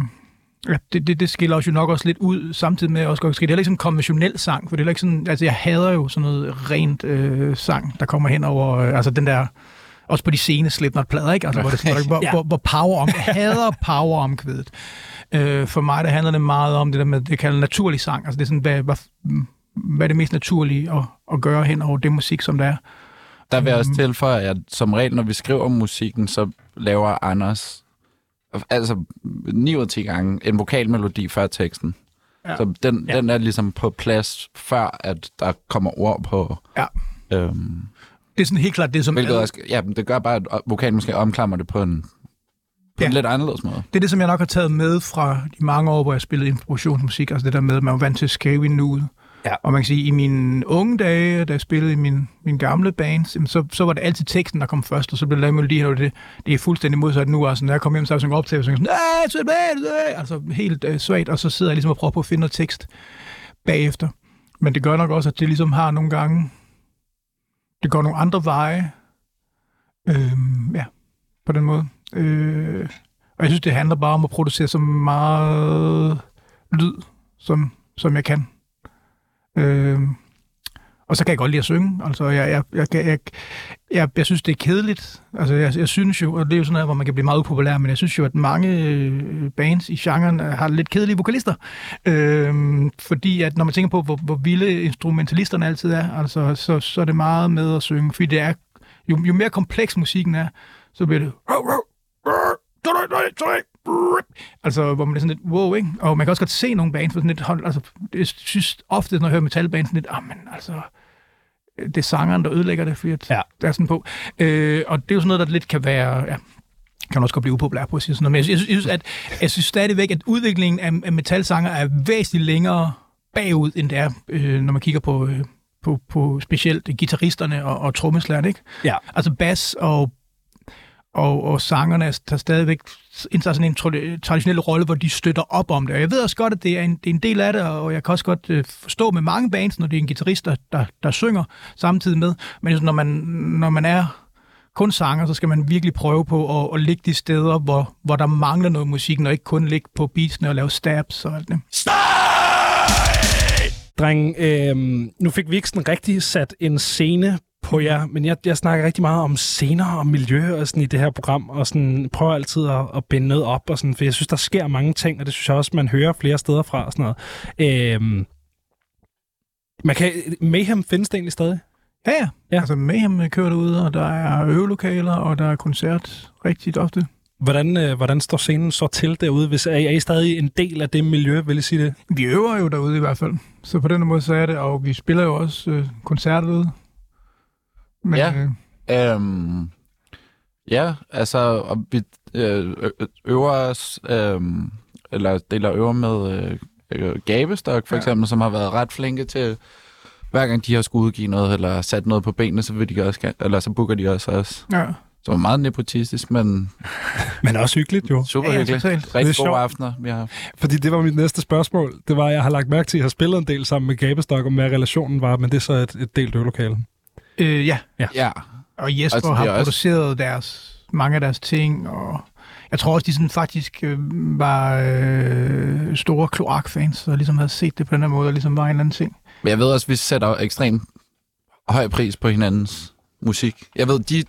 C: Ja, det, det, det skiller os jo nok også lidt ud, samtidig med også godt Det er heller ikke sådan en konventionel sang, for det er ikke sådan, altså jeg hader jo sådan noget rent øh, sang, der kommer hen over, øh, altså den der, også på de sene Slipknot-plader, ikke? Altså, hvor, det, hvor, hvor,
A: Ja.
C: hvor, hvor power om, jeg hader power omkvædet. Øh, for mig, der handler det meget om det der med, det kalder naturlig sang, altså det er sådan, hvad, hvad, hvad er det mest naturlige at, at gøre hen over det musik, som det er.
B: Der vil jeg også tilføje, at som regel, når vi skriver musikken, så laver Anders altså 9 ud af 10 gange en vokalmelodi før teksten.
C: Ja.
B: Så den,
A: Ja.
B: den er ligesom på plads, før at der kommer ord på.
C: Ja.
B: Øhm,
C: Det er sådan helt klart det, som...
B: hvilket også, ja, det gør bare, at vokalen måske omklamrer det på en, på
C: ja.
B: en lidt anderledes måde.
C: Det er det, som jeg nok har taget med fra de mange år, hvor jeg spillede improvisationsmusik. Altså det der med, at man var vant til at skrive i nuet.
A: Ja.
C: Og man kan sige, at i mine unge dage, da jeg spillede i min, min gamle bands, så, så var det altid teksten, der kom først, og så blev det lavet melodien, og det, det er fuldstændig modsat nu. Altså, når jeg kom hjem, så er jeg sådan op og sådan, så altså helt øh, svagt, og så sidder jeg ligesom og prøver på at finde noget tekst bagefter. Men det gør nok også, at det ligesom har nogle gange, det går nogle andre veje, øhm, ja, på den måde. Øh, og jeg synes, det handler bare om at producere så meget lyd, som, som jeg kan. Øh, og så kan jeg godt lide at synge. Altså, jeg, jeg, jeg, jeg, jeg, jeg, jeg synes, det er kedeligt. Altså, jeg, jeg synes jo, og det er jo sådan noget, hvor man kan blive meget upopulær, men jeg synes jo, at mange øh, bands i genren har lidt kedelige vokalister. Øh, fordi at når man tænker på, hvor, hvor vilde instrumentalisterne altid er, altså, så, så er det meget med at synge. Fordi det er, jo, jo mere kompleks musikken er, så bliver det... Altså, hvor man er sådan lidt, wow, ikke? Og man kan også godt se nogle bands for sådan lidt, hold, altså, jeg synes ofte, når jeg hører metalband, sådan lidt, ah, men altså, det er sangeren, der ødelægger det, fordi
A: Ja.
C: der er sådan på. Øh, og det er jo sådan noget, der lidt kan være, ja, kan også godt blive upopulær på at sige sådan noget. Men jeg, synes- jeg, synes, at, jeg synes stadigvæk, at udviklingen af, af metalsanger er væsentligt længere bagud, end det er, øh, når man kigger på, øh, på, på specielt guitaristerne og, og trommeslagerne, ikke?
A: Ja.
C: Altså bas og, og, og sangerne tager stadigvæk indtager altså sådan en traditionel rolle, hvor de støtter op om det. Og jeg ved også godt, at det er en, det er en del af det, og jeg kan også godt øh, forstå med mange bands, når det er en guitarist, der, der, der synger samtidig med. Men når man, når man er kun sanger, så skal man virkelig prøve på at, at ligge de steder, hvor, hvor der mangler noget musik, og ikke kun ligge på beatsene og lave stabs og alt det.
A: Dreng, øh, nu fik vi ikke sådan rigtig sat en scene på jer, men jeg, jeg snakker rigtig meget om scener og miljø og sådan i det her program, og sådan prøver altid at, at binde noget op, og sådan, for jeg synes, der sker mange ting, og det synes jeg også, man hører flere steder fra og sådan noget. Øh, man kan, Mayhem findes det egentlig stadig?
C: Ja, ja.
A: Ja.
C: Altså Mayhem kører derude, og der er øvelokaler, og der er koncert rigtig ofte.
A: Hvordan, øh, hvordan står scenen så til derude? Hvis, er, er I stadig en del af det miljø, vil jeg sige det?
C: Vi øver jo derude i hvert fald. Så på den måde så er det, og vi spiller jo også øh, koncerter derude. Men,
B: Ja.
C: Øh,
B: Øhm, ja, altså, og vi øh, øver os, øh, eller deler øver med øh, øh, Gabestok, for
C: Ja.
B: eksempel, som har været ret flinke til, hver gang de har skulle udgive noget, eller sat noget på benene, så vil de også, eller så booker de også os.
C: ja.
B: Så meget nepotistisk, men
A: Men også hyggeligt jo.
B: super
C: Ja, ja,
B: hyggeligt. Rigtig
A: sjovt.
B: gode aftener, vi har.
A: Fordi det var mit næste spørgsmål. Det var, at jeg har lagt mærke til, at I har spillet en del sammen med Gabestok, om hvad relationen var, men det er så et, et delt øvelokale.
C: Øh, ja.
B: Ja,
C: Og Jesper
B: Altså,
C: har
B: også-
C: produceret deres, mange af deres ting, og jeg tror også, de sådan faktisk øh, var øh, store kloakfans, og ligesom havde set det på den her måde, og ligesom var en eller anden ting.
B: men jeg ved også, at vi sætter ekstremt høj pris på hinandens musik. Jeg ved, de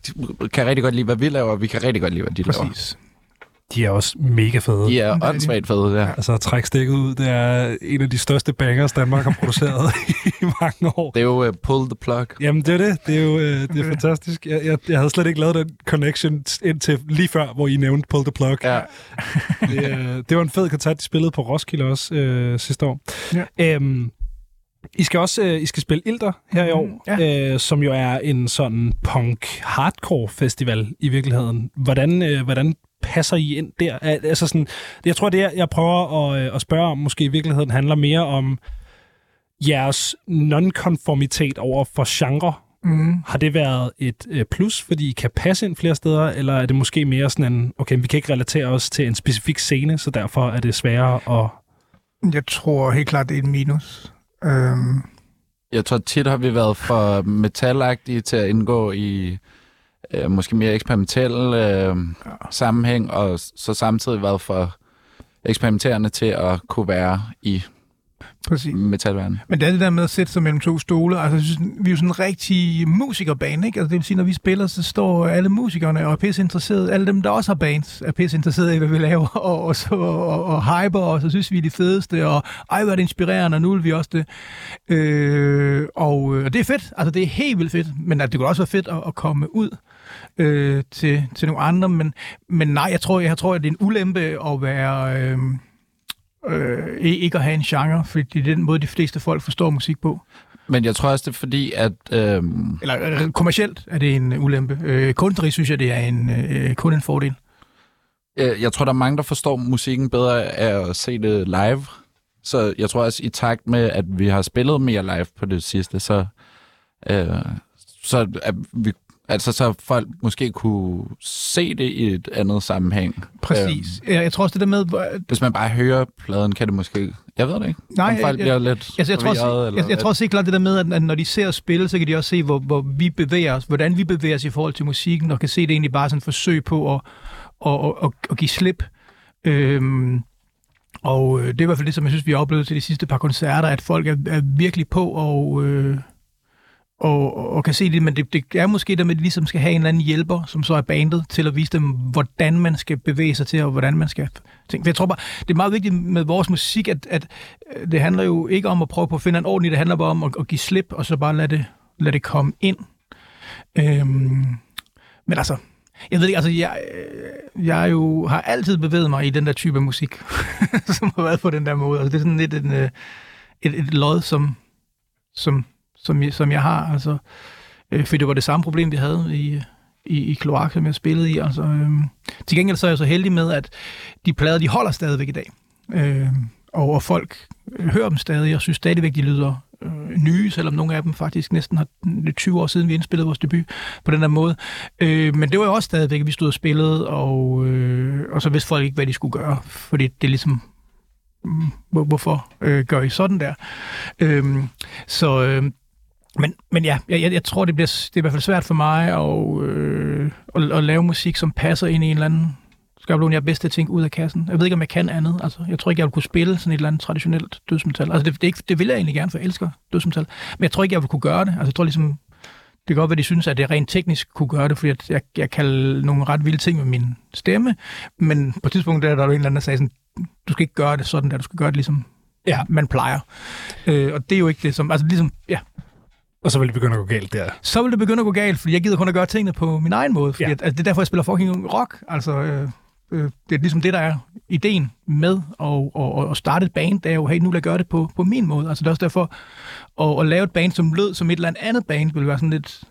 B: kan rigtig godt lide, hvad vi laver, og vi kan rigtig godt lide, hvad de laver.
A: De er også mega fede.
B: De er
C: er
B: åndssvagt fede, ja.
A: Altså, at trække stikket ud, det er en af de største bangers, Danmark har produceret i mange år.
B: Det er jo uh, pull the plug.
A: Jamen, det er det. Det er jo øh, det er fantastisk. Jeg, jeg, jeg havde slet ikke lavet den connection indtil lige før, hvor I nævnte Pull the Plug.
B: Ja.
A: Det, øh, det var en fed koncert, de spillede på Roskilde også øh, sidste år.
C: Ja.
A: Øhm, I skal også øh, I skal spille Ilder her i år,
C: Mm, ja.
A: øh, som jo er en sådan punk-hardcore festival i virkeligheden. Hvordan, øh, hvordan passer I ind der? Al- Altså sådan, jeg tror, det jeg, jeg prøver at, øh, at spørge om, måske i virkeligheden handler mere om jeres nonkonformitet over for genre.
C: Mm.
A: Har det været et øh, plus, fordi I kan passe ind flere steder, eller er det måske mere sådan en, okay, vi kan ikke relatere os til en specifik scene, så derfor er det sværere at...
C: Jeg tror helt klart, det er et minus. Øhm,
B: Jeg tror tit har vi været for metalagtige til at indgå i øh, måske mere eksperimentel øh, sammenhæng, og så samtidig været for eksperimenterende til at kunne være i
C: præcis.
B: metalverdenen.
C: Men det er det der med at sætte sig mellem to stole. Altså, jeg synes, vi er jo sådan en rigtig musikerbane, ikke? Altså, det vil sige, når vi spiller, så står alle musikerne og er pisse interesserede. Alle dem, der også har bands, er pisse interesserede i, hvad vi laver, og, og, så, og, og hyper, og så synes vi er de fedeste, og ej, hvor er det inspirerende, og nu vil vi også det. Øh, og, øh, og det er fedt. Altså, det er helt vildt fedt. Men at det kunne også være fedt at, at komme ud øh, til, til nogle andre. Men, men nej, jeg tror, jeg tror, at det er en ulempe at være... Øh, øh, ikke at have en genre, fordi det er den måde, de fleste folk forstår musik på.
B: Men jeg tror også, det er fordi, at øh,
C: Eller kommercielt er det en ulempe. Øh, kunstnerisk synes jeg, det er en, øh, kun en fordel.
B: øh, jeg tror, der er mange, der forstår musikken bedre af at se det live. Så jeg tror også, i takt med, at vi har spillet mere live på det sidste, så, øh, så at vi Altså, så folk måske kunne se det i et andet sammenhæng.
C: Præcis. Øhm. Jeg, tror også det der med...
B: Hvis man bare hører pladen, kan det måske... Jeg ved det ikke.
C: Nej,
B: Om folk
C: jeg-
B: bliver lidt
C: Altså, jeg, tror også,
B: eller
C: jeg, jeg tror også helt klart det der med, at, at når de ser os spille, så kan de også se, hvor, hvor vi bevæger os, hvordan vi bevæger os i forhold til musikken, og kan se det egentlig bare sådan et forsøg på at, at, at, at, at give slip. Øhm, og øh, det er i hvert fald det, som jeg synes, vi har oplevet til de sidste par koncerter, at folk er, er virkelig på og, øh, og, og kan se det, men det, det er måske der med, at de ligesom skal have en eller anden hjælper, som så er bandet, til at vise dem, hvordan man skal bevæge sig til, og hvordan man skal tænke. For jeg tror bare, det er meget vigtigt med vores musik, at, at øh, det handler jo ikke om at prøve på at finde en ordentlig, det handler bare om at, at give slip, og så bare lade det, lade det komme ind. Øhm, men altså, jeg ved ikke, altså jeg, øh, jeg jo har altid bevæget mig i den der type af musik, som har været på den der måde. Altså, det er sådan lidt en, øh, et, et lod, som, som, som, jeg, som jeg har. Altså, øh, for det var det samme problem, vi havde i, i, i Kloak, som jeg spillede i. Altså, øh, til gengæld så er jeg så heldig med, at de plader, de holder stadigvæk i dag. Øh, og, og folk hører dem stadig, og synes stadigvæk, de lyder øh, nye, selvom nogle af dem faktisk næsten har 20 år siden, vi indspillede vores debut på den der måde. Øh, men det var jo også stadigvæk, at vi stod og spillede, og, øh, og så vidste folk ikke, hvad de skulle gøre, fordi det er ligesom, mm, hvor, hvorfor øh, gør I sådan der? Øh, så, øh, men, men ja, jeg, jeg, jeg tror, det, bliver, det er i hvert fald svært for mig at, øh, at, at lave musik, som passer ind i en eller anden skabelon. Jeg er bedst til at tænke ud af kassen. Jeg ved ikke, om jeg kan andet. Altså, jeg tror ikke, jeg vil kunne spille sådan et eller andet traditionelt dødsmetal. Altså, det, det, er ikke, det vil jeg egentlig gerne, for jeg elsker dødsmetal. Men jeg tror ikke, jeg vil kunne gøre det. Altså, jeg tror ligesom, det kan godt være, de synes, at det rent teknisk kunne gøre det, fordi at jeg, jeg kan nogle ret vilde ting med min stemme, men på et tidspunkt der er der jo en eller anden, der sagde sådan, du skal ikke gøre det sådan der, du skal gøre det ligesom
A: Ja.
C: man plejer. Øh, og det er jo ikke det, som... Altså ligesom, ja,
A: Og så vil det begynde at gå galt der.
C: så vil det begynde at gå galt, fordi jeg gider kun at gøre tingene på min egen måde. Fordi
A: Ja.
C: at, altså, det er derfor, jeg spiller fucking rock. Altså, øh, øh, det er ligesom det, der er ideen med at, at, at starte et band, det er jo, hey, nu vil jeg gøre det på, på min måde. Altså, det er også derfor, at, at lave et band, som lød som et eller andet band, vil være sådan lidt...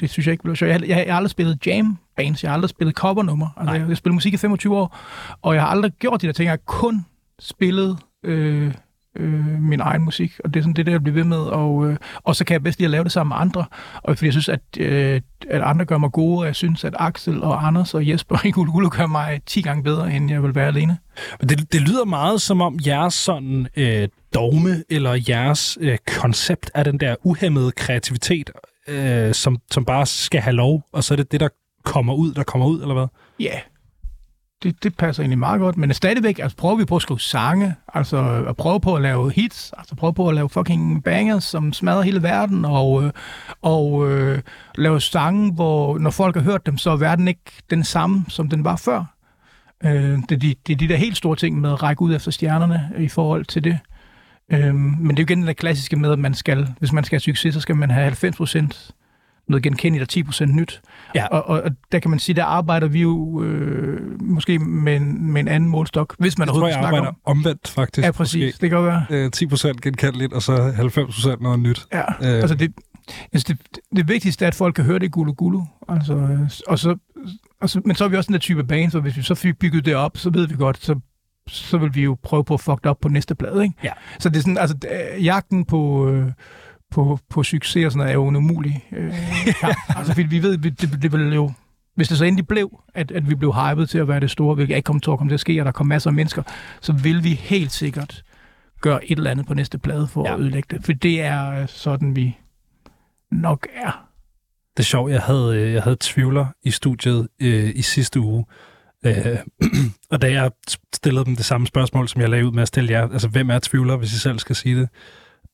C: Det synes jeg ikke ville være sjovt. Jeg, jeg, jeg har aldrig spillet jam bands, jeg har aldrig spillet covernummer. Altså, jeg, jeg har spillet musik i 25 år, og jeg har aldrig gjort de der ting. Jeg har kun spillet øh, øh, min egen musik, og det er sådan det, der jeg bliver ved med. Og, øh, og så kan jeg bedst lide at lave det sammen med andre, og fordi jeg synes, at, øh, at andre gør mig gode, og jeg synes, at Axel og Anders og Jesper i Gulu Gulu gør mig 10 gange bedre, end jeg vil være alene.
A: Det, det lyder meget som om jeres sådan øh, dogme eller jeres øh, koncept er den der uhemmede kreativitet, øh, som, som bare skal have lov, og så er det det, der kommer ud, der kommer ud, eller hvad?
C: Ja, yeah det, det passer egentlig meget godt, men stadigvæk altså, prøver vi på at skrive sange, altså at prøve på at lave hits, altså prøve på at lave fucking bangers, som smadrer hele verden, og, øh, og øh, lave sange, hvor når folk har hørt dem, så er verden ikke den samme, som den var før. Øh, det, er de, det er de der helt store ting med at række ud efter stjernerne i forhold til det. Øh, men det er jo igen det klassiske med, at man skal, hvis man skal have succes, så skal man have 90% noget genkendeligt og 10% nyt.
A: Ja.
C: Og, og, og der kan man sige, der arbejder vi jo øh, måske med en, med en anden målstok, hvis man
A: tror,
C: overhovedet
A: jeg
C: snakker om.
A: omvendt, faktisk.
C: Ja, præcis.
A: Måske.
C: Det kan godt være.
A: Øh, 10% genkendeligt, og så 90% noget nyt.
C: Ja,
A: Øh.
C: altså det, altså det, det vigtigste er, at folk kan høre det i Gulu Gulu. Altså, øh, og så, og så, men så er vi også den der type bane, så hvis vi så fik bygget det op, så ved vi godt, så, så vil vi jo prøve på at fuck det op på næste plade. Ikke?
A: Ja.
C: Så det er sådan, altså jagten på, øh, på, på succes og sådan noget er jo en umulig øh, kamp. altså, fordi vi ved, det, det, det vil jo hvis det så endelig blev, at, at vi blev hypet til at være det store, hvilket ikke kommer til at komme til at ske, og der kom masser af mennesker, så vil vi helt sikkert gøre et eller andet på næste plade for
A: Ja.
C: ja. at ødelægge det. For det er øh, sådan, vi nok er.
A: Det er sjovt, jeg havde, øh, jeg havde tvivler i studiet øh, i sidste uge. Øh, og da jeg stillede dem det samme spørgsmål, som jeg lagde ud med at stille jer, altså hvem er tvivler, hvis I selv skal sige det,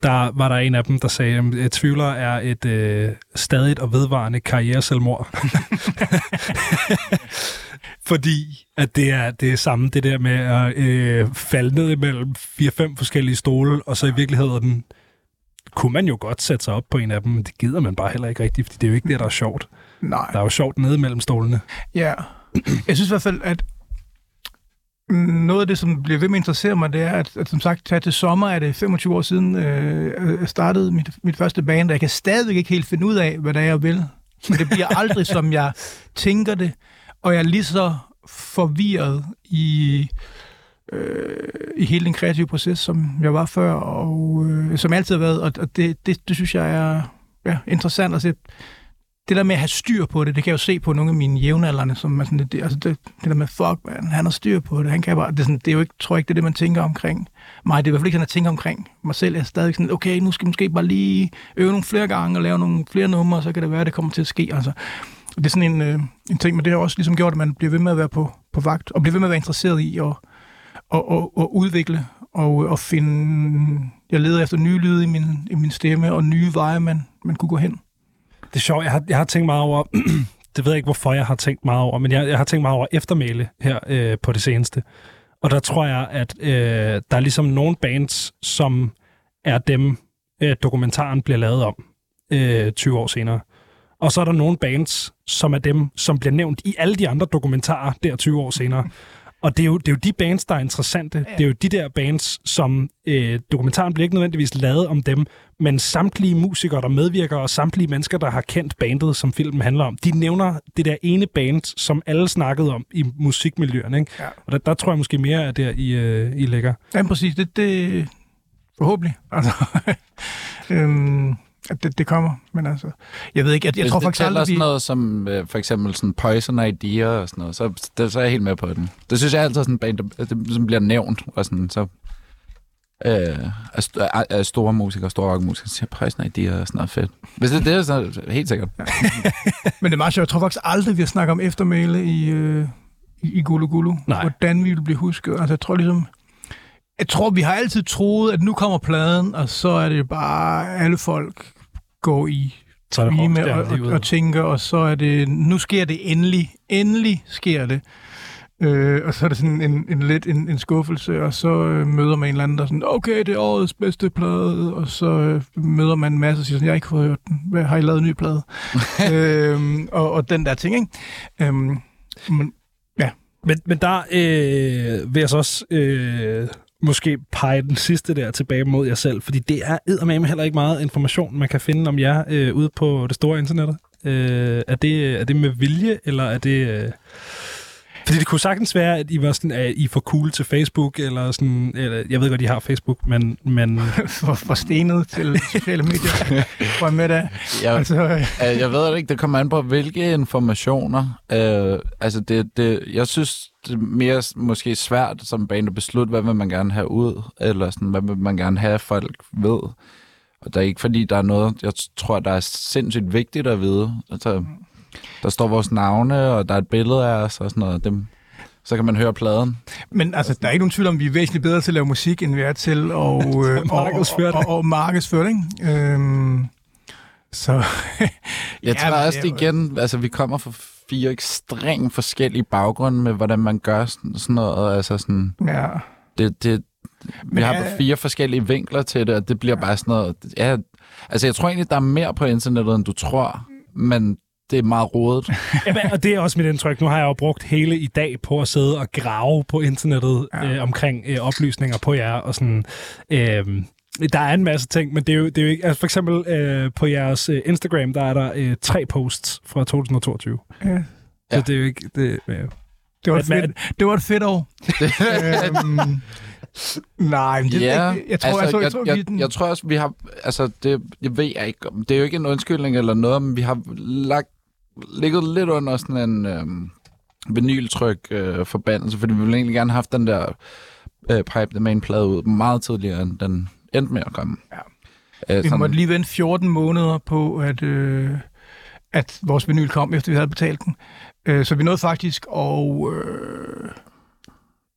A: der var der en af dem, der sagde, at tvivler er et øh, stadigt og vedvarende karriereselvmord. Fordi at det er det er samme, det der med at øh, falde ned imellem fire-fem forskellige stole, og så i virkeligheden kunne man jo godt sætte sig op på en af dem, men det gider man bare heller ikke rigtigt, fordi det er jo ikke det, der er sjovt.
C: Nej.
A: Der er jo sjovt nede mellem stolene.
C: Ja. Jeg synes i hvert fald, at noget af det, som bliver ved med at interessere mig, det er, at, at som sagt, her til sommer er det 25 år siden, øh, jeg startede mit, mit første band, og jeg kan stadigvæk ikke helt finde ud af, hvad det er, jeg vil. Men det bliver aldrig, som jeg tænker det, og jeg er lige så forvirret i, øh, i hele den kreative proces, som jeg var før, og øh, som jeg altid har været, og, og det, det, det synes jeg er ja, interessant at se. Det der med at have styr på det, det kan jeg jo se på nogle af mine jævnaldrende, som er sådan, det, altså det, det der med, fuck man, han har styr på det, han kan bare, det er, sådan, det er jo ikke, tror jeg ikke, det er det, man tænker omkring mig. Det er i hvert fald ikke sådan, jeg tænker omkring mig selv. Jeg er stadig sådan, okay, nu skal jeg måske bare lige øve nogle flere gange og lave nogle flere numre, så kan det være, at det kommer til at ske. Altså, det er sådan en, øh, en ting, men det har også ligesom gjort, at man bliver ved med at være på, på vagt, og bliver ved med at være interesseret i at, at, at, at udvikle og at finde... Jeg leder efter nye lyde i min, i min stemme, og nye veje, man, man kunne gå hen.
A: Det er sjovt, jeg har, jeg har tænkt meget over, det ved jeg ikke, hvorfor jeg har tænkt meget over, men jeg, jeg har tænkt meget over eftermæle her øh, på det seneste. Og der tror jeg, at øh, der er ligesom nogle bands, som er dem, øh, dokumentaren bliver lavet om øh, 20 år senere. Og så er der nogle bands, som er dem, som bliver nævnt i alle de andre dokumentarer der 20 år senere. Og det er, jo, det er jo de bands, der er interessante. Det er jo de der bands, som øh, dokumentaren bliver ikke nødvendigvis lavet om dem, men samtlige musikere, der medvirker, og samtlige mennesker, der har kendt bandet, som filmen handler om, de nævner det der ene band, som alle snakkede om i musikmiljøerne. Ikke?
C: Ja.
A: Og der, der tror jeg måske mere, at der I, øh, I ligger.
C: Ja, præcis. Det, det forhåbentlig. Altså, øhm, at det, det kommer. Men altså, jeg ved ikke, jeg, jeg
B: Hvis
C: tror
B: det
C: faktisk aldrig,
B: sådan
C: vi...
B: noget som øh, for eksempel sådan Poison Idea og sådan noget, så, det, så er jeg helt med på den. Det synes jeg altid er sådan en band, der, det, som bliver nævnt, og sådan, så øh, er, st- store musikere, store rockmusikere, siger Poison Idea og sådan noget fedt. Hvis det er det, så er det helt sikkert.
C: Men det er meget sjovt. Jeg tror faktisk aldrig, vi har snakket om eftermæle i, øh, i, i Gulu Gulu.
A: Nej.
C: Hvordan vi vil blive husket. Altså, jeg tror ligesom... Jeg tror, vi har altid troet, at nu kommer pladen, og så er det bare alle folk går i streame og, og, og tænker, og så er det, nu sker det endelig. Endelig sker det. Øh, og så er det sådan en, en lidt en, en skuffelse, og så øh, møder man en eller anden, der er sådan, okay, det er årets bedste plade, og så øh, møder man en masse og siger sådan, jeg har ikke fået hørt den. Hvad, har I lavet en ny plade? øhm, og, og den der ting, ikke? Øhm, men,
A: Men, men der øh, vil jeg så også øh, måske pege den sidste der tilbage mod jer selv, fordi det er eddermame heller ikke meget information, man kan finde om jer øh, ude på det store internettet. Øh, er, det, er det med vilje, eller er det... Øh, fordi det kunne sagtens være, at I var sådan, at I er for cool til Facebook, eller sådan, eller, jeg ved godt, I har Facebook, men, men
C: for, for stenet til sociale medier. Prøv med det.
B: Jeg,
C: Altså, øh,
B: Jeg ved det ikke, det kommer an på, hvilke informationer. Øh, altså, det, det, jeg synes, det er mere måske svært som band at beslutte, hvad vil man gerne have ud, eller sådan, hvad vil man gerne have, at folk ved. Og det er ikke, fordi der er noget, jeg tror, der er sindssygt vigtigt at vide. Altså, der står vores navne, og der er et billede af os, og sådan noget. Dem, så kan man høre pladen.
C: Men altså, der er ikke nogen tvivl om, vi er væsentligt bedre til at lave musik, end vi er til at og, og,
A: markedsføre
C: og,
A: det.
C: og, og markedsføre. Ikke? Øhm, så...
B: Jeg
C: Ja,
B: tror også det igen, altså vi kommer fra fire ekstremt forskellige baggrunde med, hvordan man gør sådan, sådan noget. Altså sådan,
C: ja.
B: det, det, vi
C: Men
B: har
C: er-
B: fire forskellige vinkler til det, og det bliver bare sådan noget... Ja, altså, jeg tror egentlig, der er mere på internettet, end du tror. men det er meget rodet.
A: Jamen, og det er også mit indtryk. Nu har jeg jo brugt hele i dag på at sidde og grave på internettet ja. øh, omkring øh, oplysninger på jer, og sådan... Øh, der er en masse ting, men det er jo, det er jo ikke... Altså for eksempel øh, på jeres øh, Instagram, der er der øh, tre posts fra 2022. Ja. Så det er jo ikke... Det, ja.
C: det, var, et fedt, det var et fedt år. øhm, Nej, men det
B: ja,
C: ikke, jeg tror,
B: altså,
C: jeg,
B: jeg,
C: tror,
B: jeg,
C: jeg,
B: jeg, jeg tror også, vi har, altså det, jeg ved jeg ikke, det er jo ikke en undskyldning eller noget, men vi har lagt, ligget lidt under sådan en øhm, vinyltryk øh, forbandelse, fordi vi ville egentlig gerne have haft den der øh, Pipe the Main plade ud meget tidligere, end den endte med at komme.
C: Ja. Øh, vi måtte lige vente 14 måneder på, at, øh, at vores vinyl kom, efter vi havde betalt den. Øh, så vi nåede faktisk at, øh,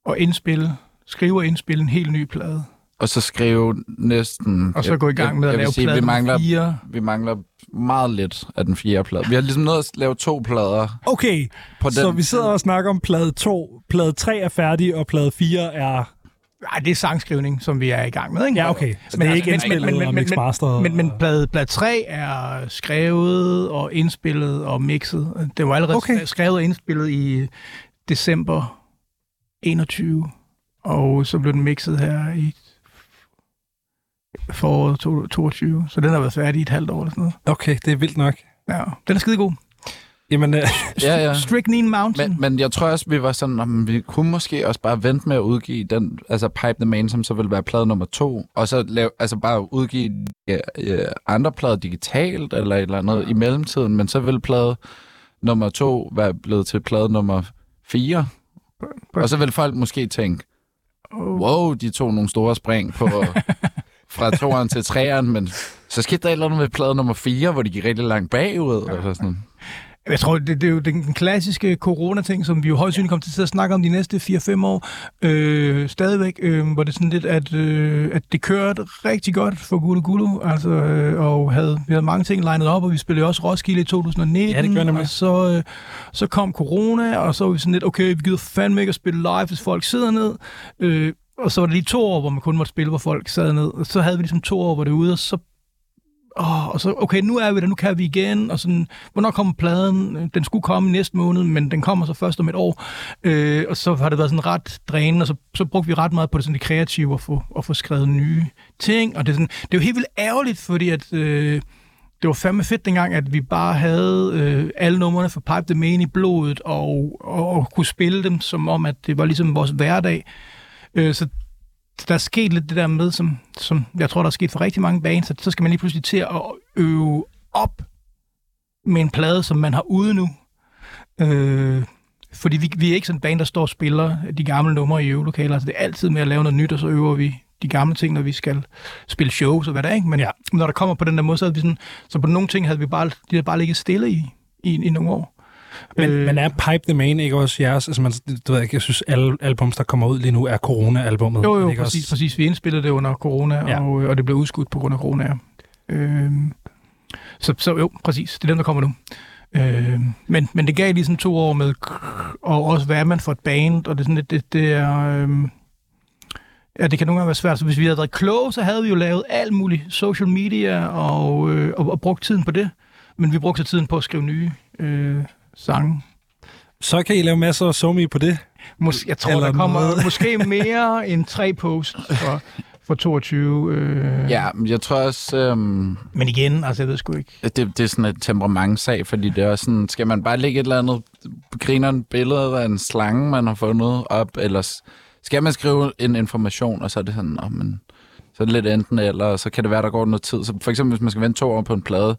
C: at indspille skrive og indspille en helt ny plade.
B: Og så skrive næsten...
C: Og så gå i gang med at lave
B: sige,
C: plade
B: vi mangler,
C: fire.
B: Vi mangler meget lidt af den fjerde plade. Vi har ligesom nået at lave to plader.
A: Okay,
B: på
A: så
B: den
A: vi sidder og snakker om plade 2. Plade 3 er færdig, og plade 4 er...
C: Nej, det er sangskrivning, som vi er i gang med, ikke?
A: Ja, okay. Så men det er ikke indspillet men, men, og mixmasteret?
C: Men, men, men plade, plade 3 er skrevet og indspillet og mixet. Det var allerede okay. skrevet og indspillet i december 21 og så blev den mixet her i foråret 2022, så den har været færdig i et halvt år eller sådan noget.
A: Okay, det er vildt nok.
C: Ja, den er skide god.
A: Jamen, uh...
B: ja, ja.
C: Strychnine Mountain.
B: Men, men jeg tror også, vi var sådan, om vi kunne måske også bare vente med at udgive den, altså Pipe the Main, som så vil være plade nummer to, og så lave, altså bare udgive ja, ja, andre plader digitalt, eller et eller andet ja. i mellemtiden, men så vil plade nummer to være blevet til plade nummer fire. Og så vil folk måske tænke, wow, de tog nogle store spring på fra toeren til treeren, men så skete der et eller andet med plade nummer 4, hvor de gik rigtig langt bagud. Ja. Eller sådan.
C: Jeg tror, det, det er jo den klassiske corona-ting, som vi jo højst synligt kommer til at snakke om de næste 4-5 år. Øh, stadigvæk, øh, hvor det sådan lidt, at, øh, at det kørte rigtig godt for Gulu Gulu, altså, øh, og havde, vi havde mange ting legnet op, og vi spillede også Roskilde i 2019.
A: Ja, det gør
C: og så, øh, så kom corona, og så var vi sådan lidt, okay, vi gider fandme ikke at spille live, hvis folk sidder ned. Øh, og så var det lige to år, hvor man kun måtte spille, hvor folk sad ned. Og så havde vi ligesom to år, hvor det var ude, og så åh, og så, okay, nu er vi der, nu kan vi igen, og sådan, hvornår kommer pladen? Den skulle komme næste måned, men den kommer så først om et år. Øh, og så har det været sådan ret drænende, og så, så brugte vi ret meget på det, sådan det kreative, at få, at få skrevet nye ting, og det er, sådan, det er jo helt vildt ærgerligt, fordi at, øh, det var fandme fedt dengang, at vi bare havde øh, alle numrene for Pipe the Main i blodet, og, og, og kunne spille dem, som om, at det var ligesom vores hverdag. Øh, så der er sket lidt det der med, som, som jeg tror, der er sket for rigtig mange bands, at så skal man lige pludselig til at øve op med en plade, som man har ude nu. Øh, fordi vi, vi er ikke sådan en band, der står og spiller de gamle numre i øvelokaler. Altså, det er altid med at lave noget nyt, og så øver vi de gamle ting, når vi skal spille shows og hvad der er. Ikke? Men ja. når der kommer på den der måde, så, vi sådan, så på nogle ting havde vi bare, de havde bare ligget stille i, i, i nogle år.
A: Men, øh, men er Pipe the Main ikke også jeres? Altså, man, du ved ikke, jeg synes, alle albums, der kommer ud lige nu, er corona-albummet.
C: Jo, jo,
A: ikke
C: præcis, også? præcis. Vi indspillede det under corona, ja. og, og det blev udskudt på grund af corona. Øh, så, så jo, præcis. Det er den, der kommer nu. Øh, men, men det gav lige sådan to år med, og også hvad er man for et band, og det, er sådan, det, det, det er... Øh, Ja, det kan nogle gange være svært. Så hvis vi havde været kloge, så havde vi jo lavet alt muligt social media og, øh, og, og brugt tiden på det. Men vi brugte tiden på at skrive nye øh, sange.
A: Så kan I lave masser af somi på det?
C: Mås- jeg tror, Eller der kommer noget. måske mere end tre posts for, for 22. Øh...
B: Ja, men jeg tror også... Øhm,
C: men igen, altså jeg ved sgu ikke.
B: Det, det er sådan et temperamentsag, fordi det er også sådan, skal man bare lægge et eller andet grineren billede af en slange, man har fundet op, eller skal man skrive en information, og så er det sådan, oh, men, så er det lidt enten eller, og så kan det være, der går noget tid. Så for eksempel, hvis man skal vente to år på en plade,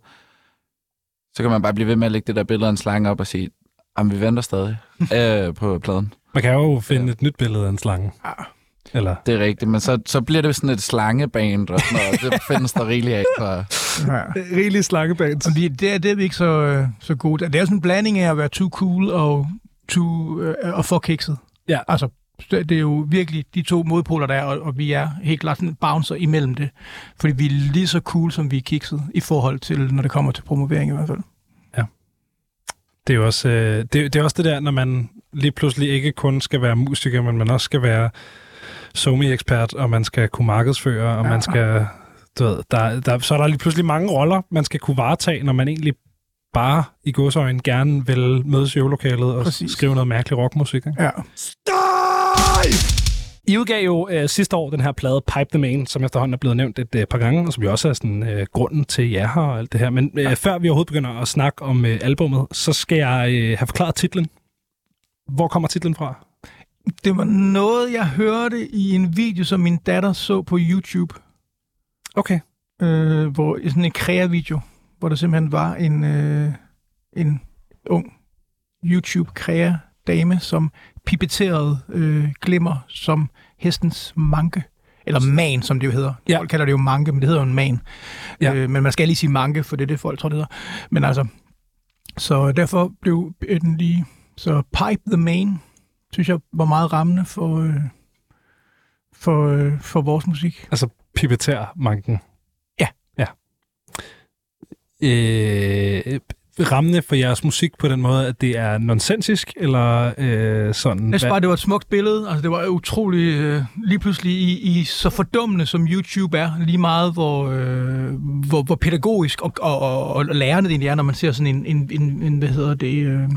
B: så kan man bare blive ved med at lægge det der billede af en slange op og sige, at vi venter stadig øh, på pladen.
A: Man kan jo finde ja. et nyt billede af en slange. Ja. Eller?
B: Det er rigtigt, men så, så bliver det sådan et slangeband, og sådan noget. det findes der rigeligt af. For...
A: Ja. Rigeligt slangeband.
C: Og det, det, er, det er vi ikke så, øh, så gode. Det er sådan en blanding af at være too cool og, too, øh, og for kikset.
A: Ja.
C: Altså, det er jo virkelig de to modpoler, der er, og, og vi er helt klart sådan bouncer imellem det. Fordi vi er lige så cool, som vi er kikset, i forhold til, når det kommer til promovering i hvert fald.
A: Ja. Det er jo også, øh, det, det er også det der, når man lige pludselig ikke kun skal være musiker, men man også skal være somi-ekspert, og man skal kunne markedsføre, og ja. man skal... Du ved, der, der, så er der lige pludselig mange roller, man skal kunne varetage, når man egentlig bare i godsøjen gerne vil mødes i øvelokalet og
C: Præcis.
A: Skrive noget mærkelig rockmusik. Ikke?
C: Ja.
A: I udgav jo øh, sidste år den her plade Pipe the Main, som efterhånden er blevet nævnt et øh, par gange, og som jo også er sådan, øh, grunden til jer her og alt det her. Men øh, før vi overhovedet begynder at snakke om øh, albummet, så skal jeg øh, have forklaret titlen. Hvor kommer titlen fra?
C: Det var noget, jeg hørte i en video, som min datter så på YouTube,
A: Okay.
C: øh, hvor sådan en krea-video, hvor der simpelthen var en, øh, en ung YouTube-krea-dame, som pipetterede øh, glimmer som hestens manke. Eller man, som det jo hedder.
A: Ja.
C: Folk kalder det jo manke, men det hedder jo en man.
A: Ja.
C: Øh, men man skal lige sige manke, for det er det, folk tror, det hedder. Men altså, så derfor blev den lige... Så Pipe the Main, synes jeg var meget rammende for, øh, for, øh, for vores musik.
A: Altså pipetær manken.
C: Ja.
A: Ja. Øh, rammende for jeres musik på den måde, at det er nonsensisk, eller øh, sådan?
C: Jeg synes bare, det var et smukt billede. Altså, det var utrolig... Øh, lige pludselig i, i så fordummende, som YouTube er, lige meget, hvor, øh, hvor, hvor pædagogisk og, og, og, og lærende det egentlig er, når man ser sådan en, en, en, en hvad hedder det, øh,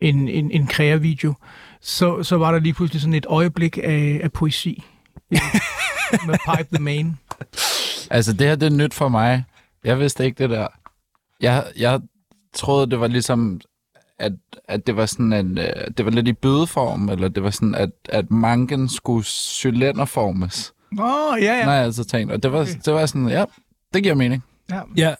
C: en, en, en krea-video, så, så var der lige pludselig sådan et øjeblik af, af poesi. med Pipe the Main.
B: Altså, det her det er nyt for mig. Jeg vidste ikke det der. Jeg, jeg troede, det var ligesom, at, at det var sådan en, øh, det var lidt i bødeform, eller det var sådan, at, at manken skulle cylinderformes.
C: Åh, oh, ja,
B: Ja.
C: ja.
B: Jeg altså tænkt. Og det var, det var sådan, ja, det giver mening.
C: ja.
A: Ja,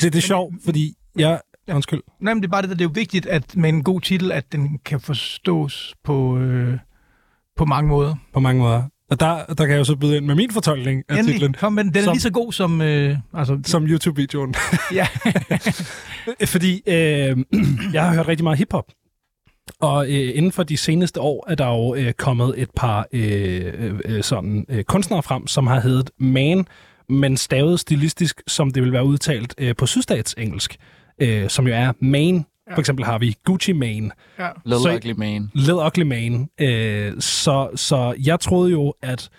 A: det, det er sjovt, fordi jeg... Undskyld.
C: Nej, men det er bare det, der, det er jo vigtigt, at med en god titel, at den kan forstås på, øh, på mange måder.
A: På mange måder. Og der, der kan jeg jo så byde ind med min fortolkning af
C: Endelig,
A: titlen,
C: kom med den. Er
A: Som-
C: lige så god som... Øh, altså,
A: som YouTube-videoen.
C: ja.
A: Fordi øh, jeg har hørt rigtig meget hiphop. Og øh, inden for de seneste år er der jo øh, kommet et par øh, øh, sådan øh, kunstnere frem, som har heddet Man, men stavet stilistisk, som det vil være udtalt øh, på sydstats engelsk, øh, som jo er Man. For eksempel har vi Gucci Mane,
C: ja.
B: Little
A: Så-
B: Ugly Man.
A: Little Ugly Mane. Øh, så, så jeg troede jo, at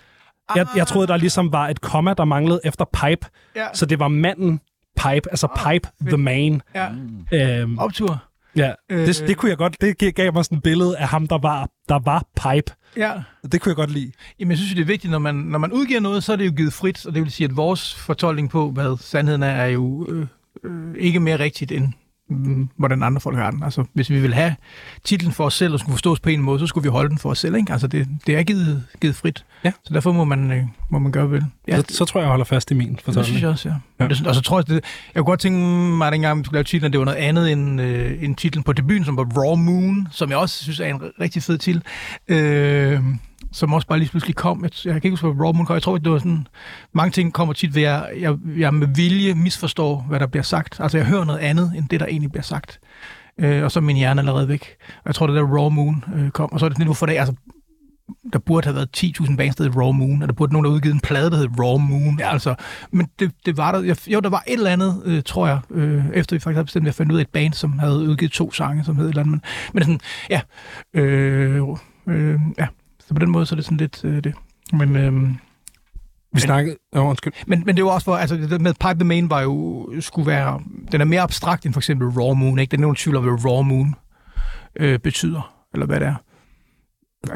A: jeg, jeg troede, der ligesom var et komma, der manglede efter pipe.
C: Ja.
A: Så det var manden Pipe, altså Pipe the Man.
C: ja.
A: Øhm,
C: Optur.
A: Ja, det,
C: Øh.
A: det kunne jeg godt, det gav- mig sådan et billede af ham, der var, der var pipe.
C: Ja.
A: Det kunne jeg godt lide.
C: Jamen, jeg synes det er vigtigt, når man, når man udgiver noget, så er det jo givet frit, og det vil sige, at vores fortolkning på, hvad sandheden er, er jo øh, øh, ikke mere rigtigt, end hvordan andre folk har den. Altså, hvis vi vil have titlen for os selv, og skulle forstås på en måde, så skulle vi holde den for os selv, ikke? Altså, det, det er givet, givet frit.
A: Ja.
C: Så derfor må man, øh, må man gøre vel.
A: Ja. Så, så tror jeg, jeg holder fast i min
C: Det synes jeg også, ja.
A: Ja.
C: Det, og så tror jeg, det, jeg kunne godt tænke mig, at dengang vi skulle lave titlen, det var noget andet end, øh, end titlen på debuten, som var Raw Moon, som jeg også synes er en rigtig fed titel. Øh, som også bare lige pludselig kom. Jeg, jeg kan ikke huske, hvor Raw Moon kom. Jeg tror, det var sådan... Mange ting kommer tit ved, at jeg, jeg, med vilje misforstår, hvad der bliver sagt. Altså, jeg hører noget andet, end det, der egentlig bliver sagt. Øh, og så er min hjerne allerede væk. Og jeg tror, det der Raw Moon øh, kom. Og så er det sådan lidt, hvorfor det altså, der burde have været 10.000 bands, der Raw Moon, og der burde nogen, der udgivet en plade, der hed Raw Moon. Ja. Altså, men det, det var der. Jeg, jo, der var et eller andet, øh, tror jeg, øh, efter vi faktisk havde bestemt, at jeg fandt ud af et band, som havde udgivet to sange, som hed et eller andet. Men, men sådan, ja, øh, øh, ja. Så på den måde, så er det sådan lidt øh, det. Men, øh,
A: Vi snakkede... Oh, undskyld.
C: men, men det var også for, altså det med Pipe the Main var jo, skulle være, den er mere abstrakt end for eksempel Raw Moon, ikke? Den er nogen tvivl om, hvad Raw Moon øh, betyder, eller hvad det er.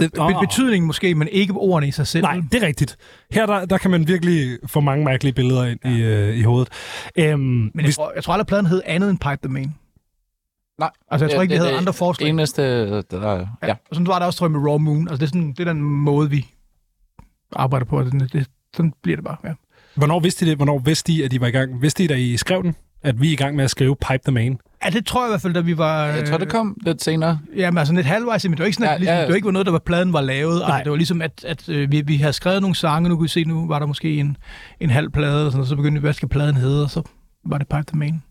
A: Det- åh.
C: betydningen måske, men ikke ordene i sig selv.
A: Nej, det er rigtigt. Her der, der kan man virkelig få mange mærkelige billeder ind i, øh, i hovedet. Øhm,
C: Men jeg,
A: hvis,
C: tror, jeg tror aldrig, pladen hed andet end Pipe the Main.
B: Nej.
C: Altså, jeg tror ikke, vi
B: det er
C: havde
B: det
C: andre forslag.
B: Eneste, der, ja.
C: Ja. Og sådan var der også, tror jeg, med Raw Moon. Altså, det er, sådan, det er den måde, vi arbejder på. Det, det, sådan bliver det bare, ja.
A: hvornår vidste I det? Hvornår vidste I, at I var i gang? Vidste I, da I skrev den, at vi er i gang med at skrive Pipe the Man?
C: Ja, det tror jeg i hvert fald, da vi var...
B: Jeg tror, det kom lidt senere.
C: Ja, men altså lidt halvvejs, men det var ikke sådan, at
B: Ja,
C: ja, ligesom,
B: ja.
C: det var ikke noget, der var pladen var lavet.
A: Nej.
C: Altså, det var ligesom, at, at øh, vi, vi havde skrevet nogle sange, nu kunne vi se, nu var der måske en, en halv plade, og, sådan, og så begyndte vi, hvad skal pladen hedde, og så var det Pipe the Main.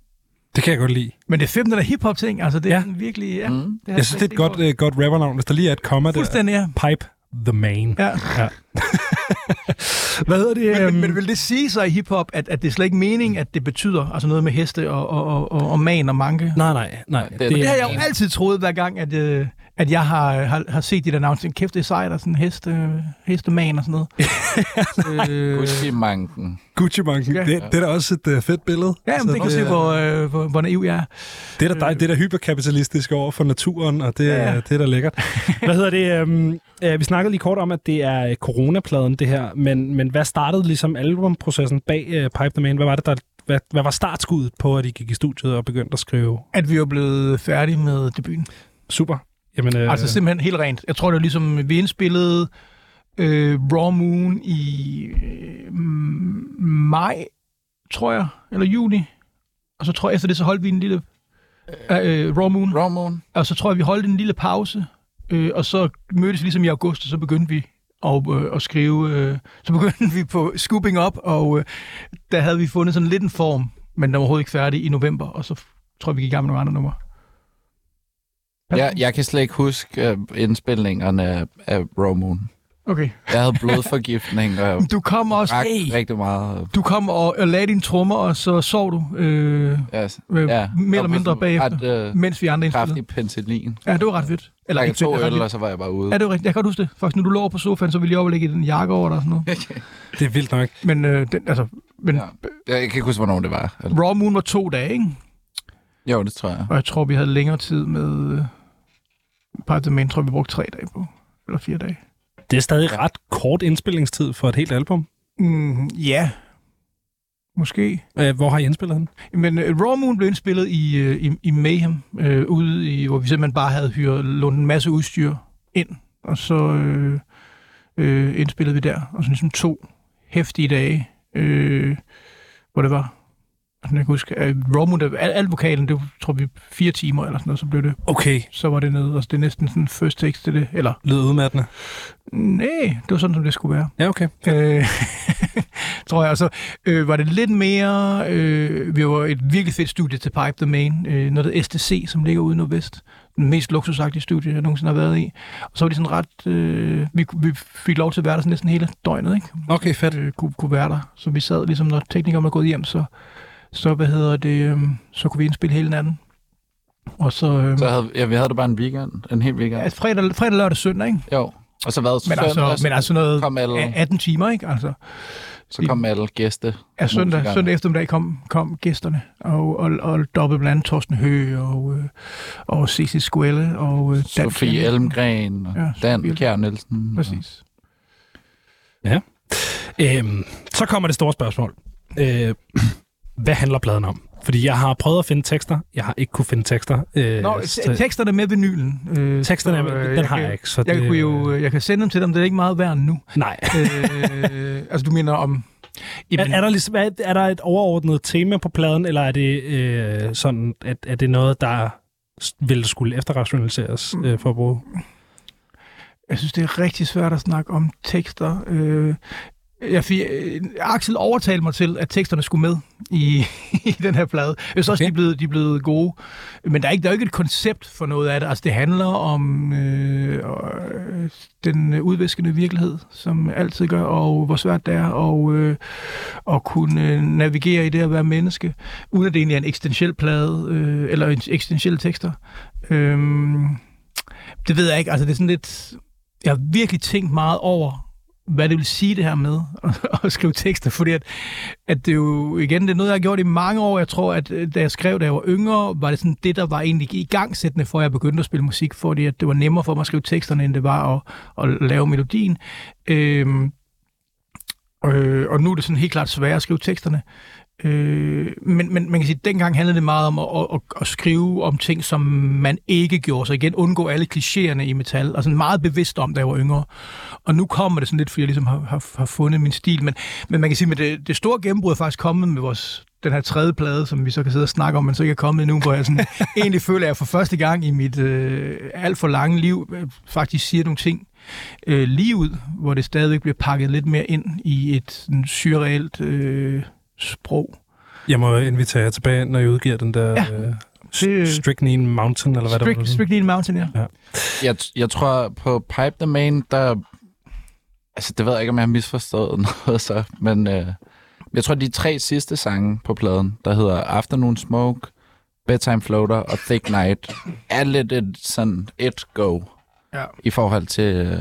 A: Det kan jeg godt lide.
C: Men det er fedt, den der hip-hop-ting, altså det er
A: Ja.
C: virkelig... Ja,
B: Mm.
C: det
A: Jeg synes, det er et godt, øh, godt rappernavn, hvis der lige er et komma der.
C: Fuldstændig, ja.
A: Pipe the Man.
C: ja.
A: Ja. Hvad hedder det?
C: Men,
A: øhm,
C: men, men vil det sige sig i hiphop, at, at det er slet ikke mening, at det betyder altså noget med heste og, og, og, og, man og manke?
A: Nej, nej, nej.
B: Det-
A: Det,
B: det
C: Det har jeg jo altid troet, hver gang, at, øh, at jeg har, har, har set navn. Tænkte, Kæft, det er sejt, og sådan heste, hesteman og sådan noget. øh,
B: Gucci-manken.
A: Gucci-manken.
C: Ja.
A: Det, det er da også et uh, fedt billede.
C: ja, men det kan se, hvor, øh, hvor, hvor naiv jeg er.
A: Det er da, dej, det er da hyperkapitalistisk over for naturen, og det,
C: Ja,
A: det er da lækkert. Hvad hedder det? Um, uh, vi snakkede lige kort om, at det er øh, coronapladen, det her. Men, men hvad startede ligesom albumprocessen bag uh, Pipe the Man? Hvad var det, der, hvad, hvad var startskuddet på, at I gik i studiet og begyndte at skrive?
C: At vi var blevet færdige med debuten.
A: Super. Jamen, uh,
C: Altså simpelthen helt rent. Jeg tror, det var ligesom, vi indspillede øh, Raw Moon i øh, maj, tror jeg, eller juni. Og så tror jeg, efter det, så holdt vi en lille... Øh, Raw Moon.
B: Raw Moon.
C: Og så tror jeg, vi holdt en lille pause. Øh, og så mødtes vi ligesom i august, og så begyndte vi at, øh, at skrive... Øh, så begyndte vi på Scooping Up, og øh, der havde vi fundet sådan lidt en form, men den var overhovedet ikke færdig i november, og så tror jeg, vi gik i gang med nogle andre numre.
B: Jeg, jeg kan slet ikke huske uh, indspilningerne af, af Raw Moon.
C: Okay.
B: Jeg havde blodforgiftning og
C: Du kom også...
B: drak
C: Hey.
B: rigtig meget.
C: Du kom og, og lagde dine trommer, og så sov du øh,
B: Ja,
C: øh,
B: ja.
C: mere eller mindre bagefter,
B: Ret, uh,
C: mens vi andre indspillede.
B: kraftig penicillin.
C: Ja, det var ret fedt.
B: Eller
C: ikke
B: to øl,
C: ret
B: og så var jeg bare ude.
C: Ja, det var rigtigt. Jeg kan huske det. Faktisk, når du lå på sofaen, så ville jeg over lægge den jakke over dig og sådan noget.
A: det er vildt nok.
C: Men, øh, den, altså, men
B: Ja. Jeg kan ikke huske, hvornår det var. Eller-
C: Raw Moon var to dage, ikke?
B: Jo, det tror jeg.
C: Og jeg tror, vi havde længere tid med... Øh, Man, tror jeg, vi brugte tre dage på. Eller fire dage.
A: Det er stadig ret kort indspillingstid for et helt album.
C: Mm, ja. Måske.
A: Uh, hvor har I indspillet den?
C: Men uh, Raw Moon blev indspillet i, uh, i, i Mayhem, uh, ude i, hvor vi simpelthen bare havde hyret, lånt en masse udstyr ind, og så uh, uh, indspillede vi der, og så ligesom to hæftige dage, uh, hvor det var, sådan jeg kan huske, uh, Raw Moon, der, al, al vokalen, det var, tror vi, fire timer eller sådan noget, så blev det,
A: Okay,
C: så var det nede, og det er næsten sådan first takes til det, eller,
A: lyder udmattende.
C: nej, det var sådan, som det skulle være.
A: Ja, okay.
C: Øh, tror jeg. Og så øh, var det lidt mere... Øh, vi var et virkelig fedt studie til Pipe the Main. Øh, noget der STC, som ligger ude Nordvest. Den mest luksusagtige studie, jeg nogensinde har været i. Og så var det sådan ret... Øh, vi, vi fik lov til at være der sådan næsten hele døgnet, ikke?
A: Okay, fedt.
C: Øh, kunne, kunne være der. Så vi sad ligesom, når teknikeren var gået hjem, så, så hvad hedder det... Øh, så kunne vi indspille hele natten. Og så... Øh,
B: Så havde, ja, vi havde det bare en weekend. En hel weekend.
C: ja, fredag, fredag, lørdag, søndag, ikke?
B: Jo. Og så hvad?
C: Men
B: søndag,
C: altså, men altså noget
B: kom alle,
C: 18 timer, ikke? Altså,
B: så kom alle gæste.
C: Ja, søndag, søndag eftermiddag kom, kom gæsterne, og, og, og dobbelt blandt andet Torsten Høgh og, øh, og C.C. Squelle og øh, Dan
B: Sofie. Elmgren og
C: Ja,
B: Dan Kjær Nielsen.
C: Præcis.
A: Øhm, så kommer det store spørgsmål. Øh, hvad handler pladen om? Fordi jeg har prøvet at finde tekster. Jeg har ikke kunne finde tekster. Øh,
C: Nå,
A: så-
C: te- teksterne med vinylen. Øh,
A: teksterne,
C: så, øh,
A: den har
C: kan-
A: jeg ikke. Så
C: Jeg,
A: det,
C: kunne jo, øh, jeg kan sende dem til dem, det er ikke meget værd nu.
A: Nej.
C: øh, altså, du mener om...
A: Er, er, der ligesom, er, er der et overordnet tema på pladen, eller er det øh, sådan, at, at det er noget, der s- vil skulle efterrationaliseres øh, for at bruge?
C: Jeg synes, det er rigtig svært at snakke om tekster. Øh, jeg fik, øh, Axel overtalte mig til, at teksterne skulle med i, i den her plade. Jeg synes også,
A: Okay.
C: de, er blevet, de er blevet gode. Men der er, ikke, der er ikke et koncept for noget af det. Altså, det handler om øh, øh, den udviskende virkelighed, som altid gør, og hvor svært det er at, øh, at kunne øh, navigere i det at være menneske, uden at det egentlig er en eksistentiel plade, øh, eller en eksistentielle tekster. Øh, det ved jeg ikke. Altså, det er sådan lidt... Jeg har virkelig tænkt meget over, hvad det vil sige det her med at, at skrive tekster, fordi at, at det jo, igen, det er noget, jeg har gjort i mange år. Jeg tror, at øh, da jeg skrev, da jeg var yngre, var det sådan det, der var egentlig i gangsættende, for at jeg begyndte at spille musik, fordi at det var nemmere for mig at skrive teksterne, end det var at, at lave melodien. Øhm, øh, og nu er det sådan helt klart sværere at skrive teksterne. Øh, men, men man kan sige, at dengang handlede det meget om at, at, at skrive om ting, som man ikke gjorde. Så igen, undgå alle klichéerne i metal. Altså meget bevidst om, da jeg var yngre. Og nu kommer det sådan lidt, fordi jeg ligesom har, har, har fundet min stil. Men, men man kan sige, at det, det store gennembrud er faktisk kommet med vores den her tredje plade, som vi så kan sidde og snakke om, men så ikke er kommet nu, hvor jeg sådan, egentlig føler, at jeg for første gang i mit øh, alt for lange liv øh, faktisk siger nogle ting øh, lige ud, hvor det stadigvæk bliver pakket lidt mere ind i et sådan, surrealt øh, sprog.
A: Jeg må invitere jer tilbage, når jeg udgiver den der
C: Ja.
A: øh,
C: Det-
A: Strychnine Mountain, eller hvad der
C: Strict,
A: var.
C: Strictly Mountain, ja.
B: Jeg, jeg tror på Pipe the Main, der... Altså, det ved jeg ikke, om jeg har misforstået noget så, men øh, jeg tror, de tre sidste sange på pladen, der hedder Afternoon Smoke, Bedtime Floater og Thick Night er lidt et sådan et go
C: Ja.
B: i forhold til... Øh,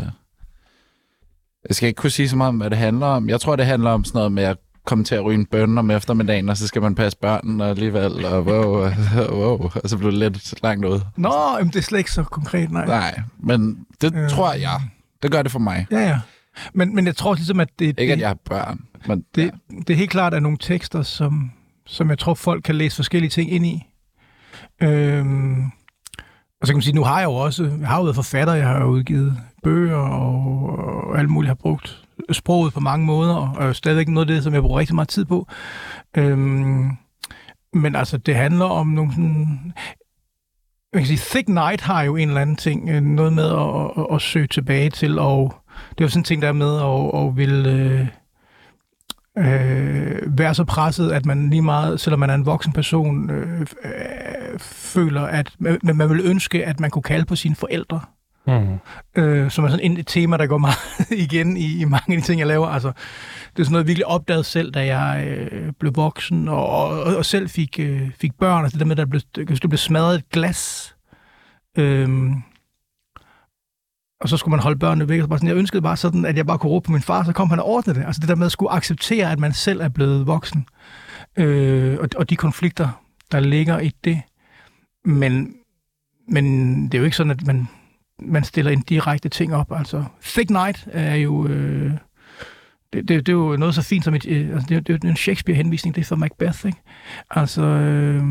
B: jeg skal ikke kunne sige så meget om, hvad det handler om. Jeg tror, det handler om sådan noget med at komme til at ryge en bønne om eftermiddagen, og så skal man passe børnene alligevel, og wow, wow, og så bliver det lidt langt ud.
C: Nå, jamen, det er slet ikke så konkret, nej.
B: Nej, men det
C: Øh.
B: tror jeg. Det gør det for mig.
C: Ja, ja. Men, men jeg tror ligesom, at det,
B: Ikke,
C: det,
B: at jeg har børn, men
C: det,
B: ja.
C: det er helt klart at nogle tekster, som, som jeg tror, folk kan læse forskellige ting ind i. Øhm, og så kan man sige, nu har jeg jo også, jeg har jo været forfatter, jeg har jo udgivet bøger og, og alt muligt, har brugt sproget på mange måder, og er stadigvæk noget af det, som jeg bruger rigtig meget tid på. Øhm, men altså, det handler om nogle sådan... Man kan sige, Thick Night har jo en eller anden ting, øh, noget med at, at, at søge tilbage til, og det er jo sådan en ting, der er med at, at vil øh, øh, være så presset, at man lige meget, selvom man er en voksen person, øh, øh, føler, at man, man vil ønske, at man kunne kalde på sine forældre
A: Mm.
C: øh, som er sådan et tema, der går meget igen i, i mange af de ting, jeg laver. Altså, det er sådan noget, jeg virkelig opdaget selv, da jeg øh, blev voksen, og, og, og selv fik, øh, fik børn, altså det der med, at der blev, der blev smadret et glas, øhm, og så skulle man holde børnene væk. Og så bare sådan, jeg ønskede bare sådan, at jeg bare kunne råbe på min far, så kom han og ordnede det. Altså det der med at skulle acceptere, at man selv er blevet voksen, øh, og, og de konflikter, der ligger i det. Men, men det er jo ikke sådan, at man man stiller en direkte ting op. Altså, Thick Night er jo... Øh, det, det, det er jo noget så fint som et... Øh, altså, det, er- det er en Shakespeare-henvisning, det er for Macbeth, ikke? Altså, øh,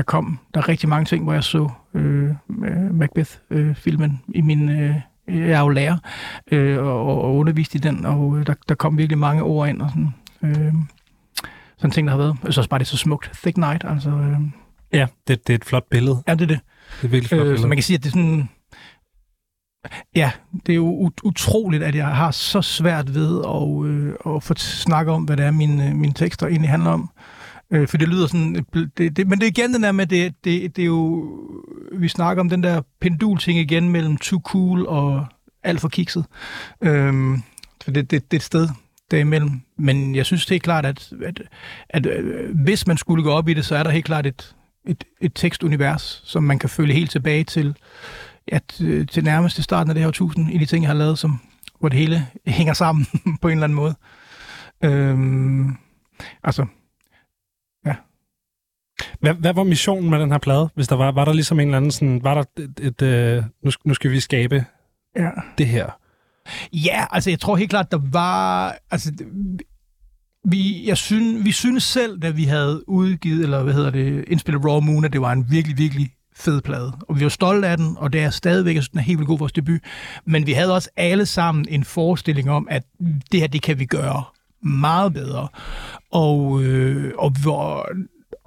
C: der kom... Der er rigtig mange ting, hvor jeg så øh, Macbeth-filmen i min... Øh, jeg er jo lærer øh, og, og undervist i den, og øh, der, der kom virkelig mange ord ind og sådan... Øh, sådan ting, der har været. Jeg synes bare, det er så smukt. Thick Night, altså... Øh,
A: Ja, det, det er et flot billede.
C: ja, det er det.
A: Det er virkelig flot
C: Øh,
A: billede.
C: så man kan sige, at det er sådan... Ja, det er jo ut- utroligt, at jeg har så svært ved at, øh, at få snakke om, hvad det er, mine, mine tekster egentlig handler om. Øh, Øh, for det lyder sådan... Det, det, men det er igen den der med, det, det, det er jo... Vi snakker om den der pendul-ting igen mellem too cool og alt for kikset. Øh, for det, det, det er et sted derimellem. Men jeg synes helt klart, at, at, at øh, hvis man skulle gå op i det, så er der helt klart et, et, et tekstunivers, som man kan følge helt tilbage til, at, øh, til nærmest starten af det her tusind i de ting, jeg har lavet, som, hvor det hele hænger sammen på en eller anden måde. Øhm, altså,
A: hvad, hvad var missionen med den her plade? Hvis der var, var der ligesom en eller anden sådan, var der et, et, øh, nu, nu skal vi skabe
C: ja.
A: det her.
C: Ja, altså jeg tror helt klart, der var... Altså, vi, jeg synes, vi synes selv, da vi havde udgivet, eller hvad hedder det, indspillet Raw Moon, at det var en virkelig, virkelig fed plade. Og vi var stolte af den, og det er stadigvæk, jeg synes, den er helt vildt god vores debut. Men vi havde også alle sammen en forestilling om, at det her, det kan vi gøre meget bedre. Og, øh, og vi var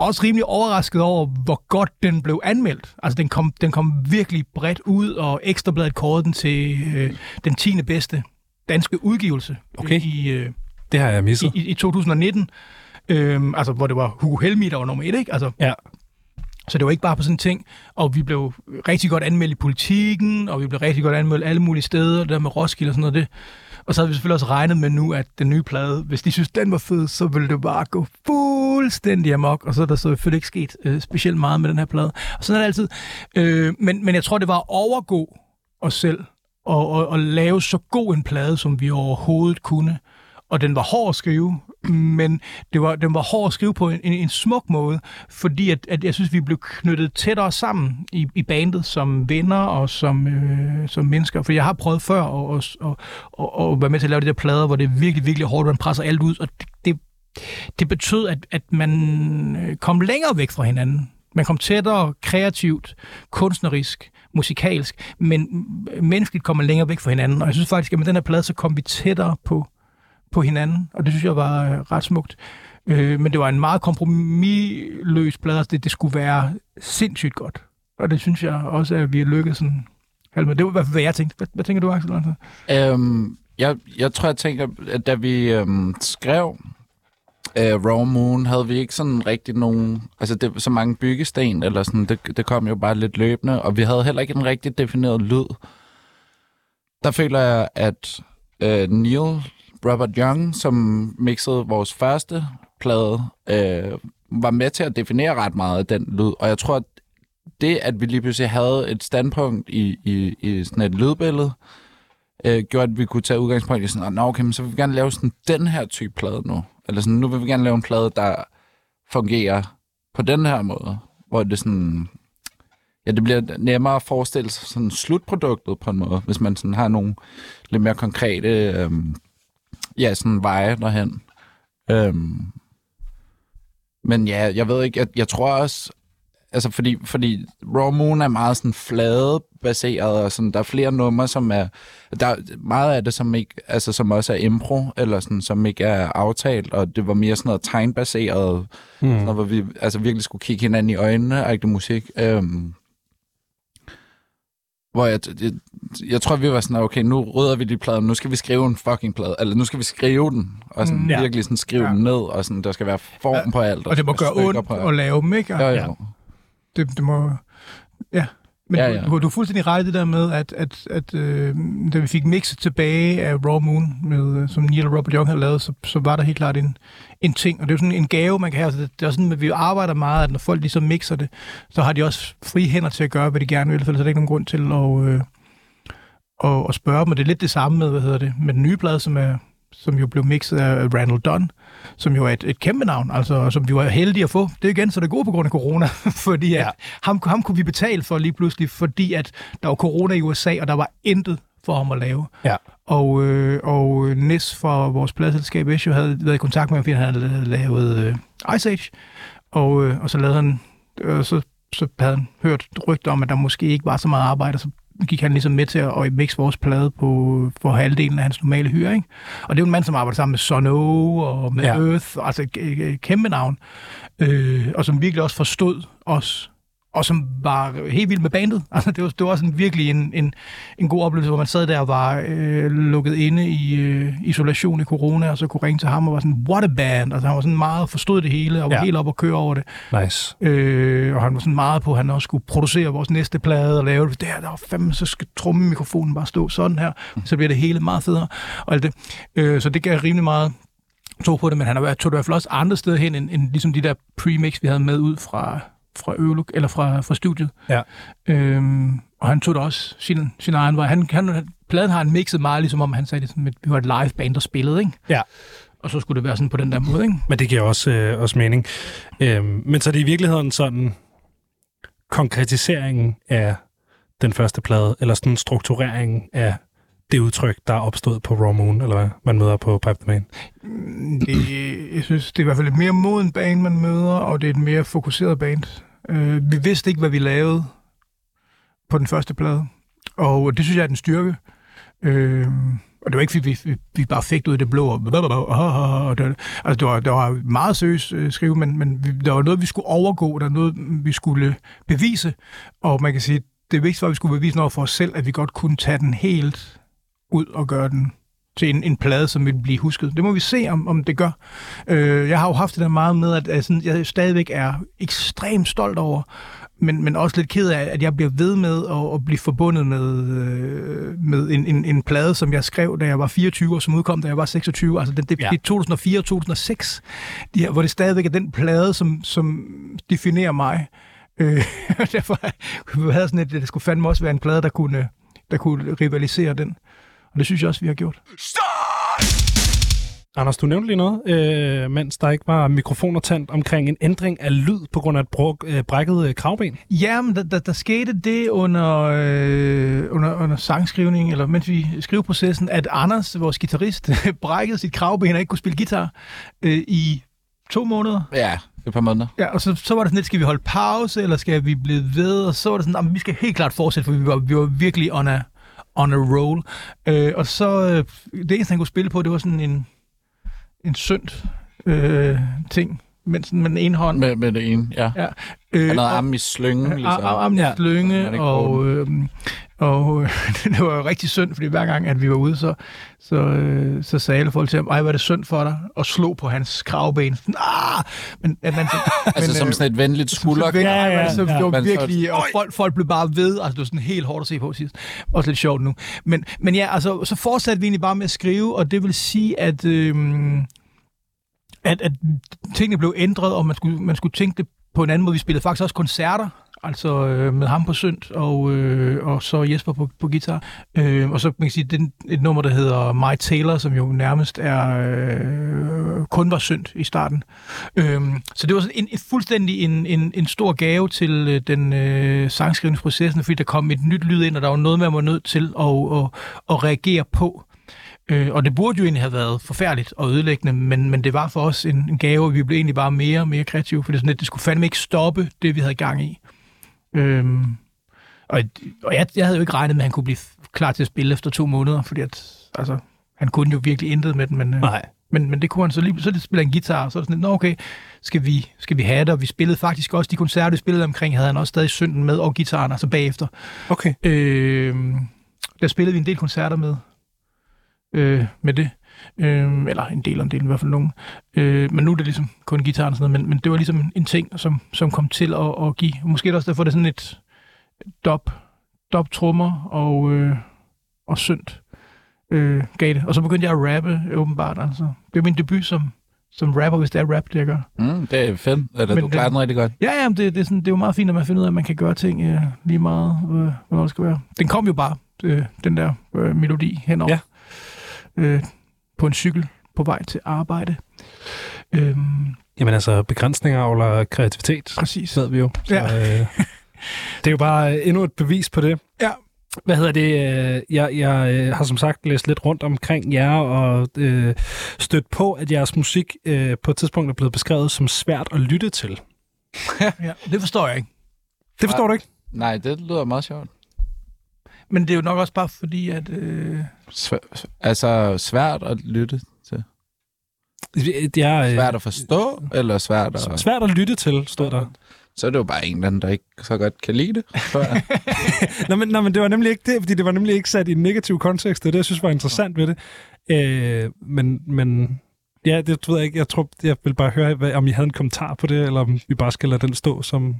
C: også rimelig overrasket over, hvor godt den blev anmeldt. Altså, den kom, den kom virkelig bredt ud, og Ekstrabladet kårede den til øh, den 10. bedste danske udgivelse
A: Okay.
C: i, øh,
A: Det har jeg misset.
C: i, i 2019. Øhm, altså, hvor det var Hugo Helmi, der var nummer et, ikke? Altså,
A: Ja.
C: så det var ikke bare på sådan en ting. Og vi blev rigtig godt anmeldt i politikken, og vi blev rigtig godt anmeldt alle mulige steder, der med Roskilde og sådan noget. Det. Og så havde vi selvfølgelig også regnet med nu, at den nye plade, hvis de synes, den var fed, så ville det bare gå fuldstændig amok. Og så er der så selvfølgelig ikke sket øh, specielt meget med den her plade. Og sådan er det altid. Øh, men, men jeg tror, det var at overgå os selv, og, og, og lave så god en plade, som vi overhovedet kunne. Og den var hård at skrive, men det var, den var hård at skrive på en, en, en smuk måde, fordi at, at jeg synes, vi blev knyttet tættere sammen i, i bandet som venner og som, øh, som mennesker. For jeg har prøvet før at, at, at, at, at være med til at lave de der plader, hvor det er virkelig, virkelig hårdt, man presser alt ud, og det, det, det betød, at, at man øh, kom længere væk fra hinanden. Man kom tættere kreativt, kunstnerisk, musikalsk, men menneskeligt kom man længere væk fra hinanden. Og jeg synes faktisk, at med den her plade, så kom vi tættere på, på hinanden, og det synes jeg var øh, ret smukt. Øh, men det var en meget kompromisløs plade, altså det, det skulle være sindssygt godt. Og det synes jeg også, at vi har lykkedes sådan. halvt Det var i hvert fald, hvad jeg tænkte. Hvad, hvad tænker du, Axel?
B: Øhm, jeg, jeg tror, jeg tænker, at da vi øhm, skrev øh, Raw Moon, havde vi ikke sådan rigtig nogen... Altså, det, så mange byggesten, eller sådan, det, det kom jo bare lidt løbende, og vi havde heller ikke en rigtig defineret lyd. Der føler jeg, at øh, Neil Robert Young, som mixede vores første plade, øh, var med til at definere ret meget af den lyd. Og jeg tror, at det, at vi lige pludselig havde et standpunkt i, i, i sådan et lydbillede, øh, gjorde, at vi kunne tage udgangspunkt i sådan, at okay, men så vil vi gerne lave sådan den her type plade nu. Eller sådan, nu vil vi gerne lave en plade, der fungerer på den her måde. Hvor det sådan... Ja, det bliver nemmere at forestille sig sådan slutproduktet på en måde, hvis man sådan har nogle lidt mere konkrete øhm, ja, sådan veje derhen. Øhm, men ja, jeg ved ikke, jeg, jeg tror også, altså fordi, fordi Raw Moon er meget sådan flade baseret, og sådan, der er flere numre, som er, der er meget af det, som, ikke, altså, som også er impro, eller sådan, som ikke er aftalt, og det var mere sådan noget tegnbaseret, mm. sådan hvor vi altså, virkelig skulle kigge hinanden i øjnene, agtig musik. Øhm, hvor jeg, jeg, jeg tror, vi var sådan, okay, nu rydder vi de plader, nu skal vi skrive en fucking plade, eller nu skal vi skrive den, og sådan,
C: Mm, ja.
B: virkelig sådan skrive
C: Ja.
B: den ned, og sådan, der skal være form
C: Ja.
B: på alt.
C: Og det må gøre ondt at lave dem, ikke?
B: Ja, ja.
C: Ja. Det, det må... Ja. Men ja,
B: Ja.
C: Du, du er fuldstændig ret i det der med, at, at, at øh, da vi fik mixet tilbage af Raw Moon, med, øh, som Neil og Robert Young havde lavet, så, så var der helt klart en, en ting. Og det er jo sådan en gave, man kan have. Altså, det, det er sådan, at vi arbejder meget, at når folk ligesom mixer det, så har de også frie hænder til at gøre, hvad de gerne vil, for ellers er der ikke nogen grund til at, øh, at, at spørge dem. Og det er lidt det samme med, hvad hedder det, med den nye plade, som, er, som jo blev mixet af Randall Dunn, som jo er et, et kæmpe navn, altså, som vi var heldige at få. Det er igen, så det gode på grund af corona, fordi at
A: Ja.
C: ham, ham kunne vi betale for lige pludselig, fordi at der var corona i USA, og der var intet for ham at lave.
A: Ja.
C: Og, øh, og Nis fra vores pladselskab Esho havde været i kontakt med ham, fordi han havde lavet øh, Ice Age, og, øh, og så lavede han, øh, så, så havde han hørt rygter om, at der måske ikke var så meget arbejde, og så gik han ligesom med til at, at mixe vores plade på, for halvdelen af hans normale hyre, ikke? Og det er jo en mand, som arbejder sammen med Sono og med
A: Ja.
C: Earth, altså et kæmpe navn, øh, og som virkelig også forstod os, og som var helt vild med bandet. Altså, det, var, det var en, virkelig en, en, en god oplevelse, hvor man sad der og var øh, lukket inde i øh, isolation i corona, og så kunne ringe til ham og var sådan, what a band! Altså, han var sådan meget forstod det hele, og var
A: Ja.
C: helt op og køre over det.
A: Nice.
C: Øh, og han var sådan meget på, at han også skulle producere vores næste plade og lave det. Der, der var fandme, så skal trommemikrofonen bare stå sådan her. Så bliver det hele meget federe. Og alt det. Øh, så det gav rimelig meget tog på det, men han tog det i hvert fald også andre steder hen, end, end ligesom de der premix, vi havde med ud fra, fra Øveluk, eller fra, fra studiet.
A: Ja.
C: Øhm, og han tog da også sin, sin egen vej. Han, han, pladen har han mixet meget, ligesom om han sagde det sådan, at vi var et live band, der spillede, ikke?
A: Ja.
C: Og så skulle det være sådan på den der måde, ikke?
A: Men det giver også, øh, også mening. Øhm, men så er det i virkeligheden sådan konkretiseringen af den første plade, eller sådan struktureringen af det udtryk, der er opstået på Raw Moon, eller hvad man møder på Pipe the Man.
C: Det, jeg synes, det er i hvert fald et mere moden band, man møder, og det er et mere fokuseret band. Øh, vi vidste ikke, hvad vi lavede på den første plade, og det synes jeg er den styrke. Øh, og det var ikke, fordi vi, vi, vi bare fik det ud af det blå, og, og det, altså, det var, det var meget seriøst øh, skrive, men, men vi, der var noget, vi skulle overgå, der var noget, vi skulle bevise, og man kan sige, det vigtigste var, at vi skulle bevise noget for os selv, at vi godt kunne tage den helt ud og gøre den til en, en plade, som vil blive husket. Det må vi se, om, om det gør. Øh, jeg har jo haft det der meget med, at, at sådan, jeg stadigvæk er ekstremt stolt over, men, men også lidt ked af, at jeg bliver ved med at, at blive forbundet med, øh, med en, en, en plade, som jeg skrev, da jeg var 24 og som udkom, da jeg var 26. Altså det, det,
A: Ja.
C: ja. 2004 og 2006, de her, hvor det stadigvæk er den plade, som, som definerer mig. Øh, derfor havde jeg sådan et, det skulle fandme også være en plade, der kunne, der kunne rivalisere den. Og det synes jeg også, vi har gjort.
A: Anders, du nævnte lige noget, øh, mens der ikke var mikrofoner tændt omkring en ændring af lyd på grund af et brug, øh, brækket øh, kravben.
C: Ja, men der, der, der skete det under, øh, under, under sangskrivningen, eller mens vi skriveprocessen, at Anders, vores guitarist, brækkede sit kravben og ikke kunne spille guitar øh, i to måneder.
B: Ja, et par måneder.
C: Ja, og så, så var det sådan lidt, skal vi holde pause, eller skal vi blive ved? Og så var det sådan, at vi skal helt klart fortsætte, for vi var, vi var virkelig on a, on a roll. Øh, og så, øh, det eneste, han kunne spille på, det var sådan en, en synd øh, ting, men sådan med den ene hånd.
B: Med, med det ene, ja.
C: Ja. Øh,
B: Han havde
C: og-
B: armen i slyngen,
C: Ja,
B: ligesom.
C: ar- armen i slynge,
B: ikke
C: og, øh, og det var jo rigtig synd, fordi hver gang, at vi var ude, så, så, øh, så sagde alle folk til ham, ej, hvad er det synd for dig, og slog på hans kravben. Sådan, ah! Men, at man,
B: Altså
C: men,
B: som
C: øh,
B: sådan et venligt skulder.
C: så, ja, ja,
A: ja,
C: ja, så
A: ja.
C: det var virkelig, og folk, folk blev bare ved, altså det var sådan helt hårdt at se på sidst. Også lidt sjovt nu. Men, men ja, altså, så fortsatte vi egentlig bare med at skrive, og det vil sige, at, øh, at, at tingene blev ændret, og man skulle, man skulle tænke det på en anden måde. Vi spillede faktisk også koncerter, altså øh, med ham på synt, og, øh, og så Jesper på, på guitar. Øh, og så man kan sige, det er et nummer, der hedder My Taylor, som jo nærmest er øh, kun var synt i starten. Øh, så det var sådan en, en fuldstændig en, en, en stor gave til øh, den øh, sangskrivningsprocessen, fordi der kom et nyt lyd ind, og der var noget, man var nødt til at, at, at reagere på. Øh, og det burde jo egentlig have været forfærdeligt og ødelæggende, men, men det var for os en, en gave, og vi blev egentlig bare mere og mere kreative, for det, sådan, at det skulle fandme ikke stoppe det, vi havde gang i. Øhm, og og jeg, jeg havde jo ikke regnet med, at han kunne blive klar til at spille efter to måneder, fordi at, altså, han kunne jo virkelig intet med den, men, øh,
A: Nej.
C: men, men det kunne han så lige, så spiller han guitar, og så er det sådan nå okay, skal vi, skal vi have det, og vi spillede faktisk også de koncerter, vi spillede omkring, havde han også stadig synden med, og gitaren, altså bagefter.
A: Okay.
C: Øh, der spillede vi en del koncerter med, øh, med det. Øh, eller en del om det, i hvert fald nogen. Øh, men nu er det ligesom kun gitaren og sådan noget, men, men det var ligesom en ting, som, som kom til at, at give. Måske også derfor, det er sådan et dop, dop trummer og, øh, og synt øh, gav det. Og så begyndte jeg at rappe, åbenbart. Altså. Det var min debut som, som rapper, hvis det er rap, det jeg gør.
B: Mm, det er fedt. Eller,
C: Men
B: du klarer
C: den-
B: rigtig godt.
C: Ja, ja, det, det, er sådan, det er jo meget fint, at man finder ud af, at man kan gøre ting øh, lige meget, øh, hvornår det skal være. Den kom jo bare, øh, den der øh, melodi henover.
A: Ja.
C: Øh, på en cykel på vej til arbejde. Øhm,
A: Jamen altså, begrænsninger avler kreativitet,
C: præcis.
A: ved vi jo. Så,
C: Ja.
A: øh, det er jo bare øh, endnu et bevis på det.
C: Ja.
A: Hvad hedder det? øh, Jeg, jeg øh, har som sagt læst lidt rundt omkring jer og øh, stødt på, at jeres musik øh, på et tidspunkt er blevet beskrevet som svært at lytte til.
C: Ja, det forstår jeg ikke.
A: Det forstår du ikke?
B: Nej, det lyder meget sjovt.
C: Men det er jo nok også bare fordi, at... Øh,
B: Svær, altså svært at lytte til.
A: Jeg, øh,
B: Svært at forstå, eller svært at...
A: svært at lytte til, stod der.
B: Så er det jo bare en eller anden, der ikke så godt kan lide det.
A: Nå, men, nå, men det var nemlig ikke det, fordi det var nemlig ikke sat i en negativ kontekst. Det er det, jeg synes var interessant ved det. Øh, men, men ja, det ved jeg ikke. Jeg tror, jeg vil bare høre, hvad, om I havde en kommentar på det, eller om vi bare skal lade den stå som...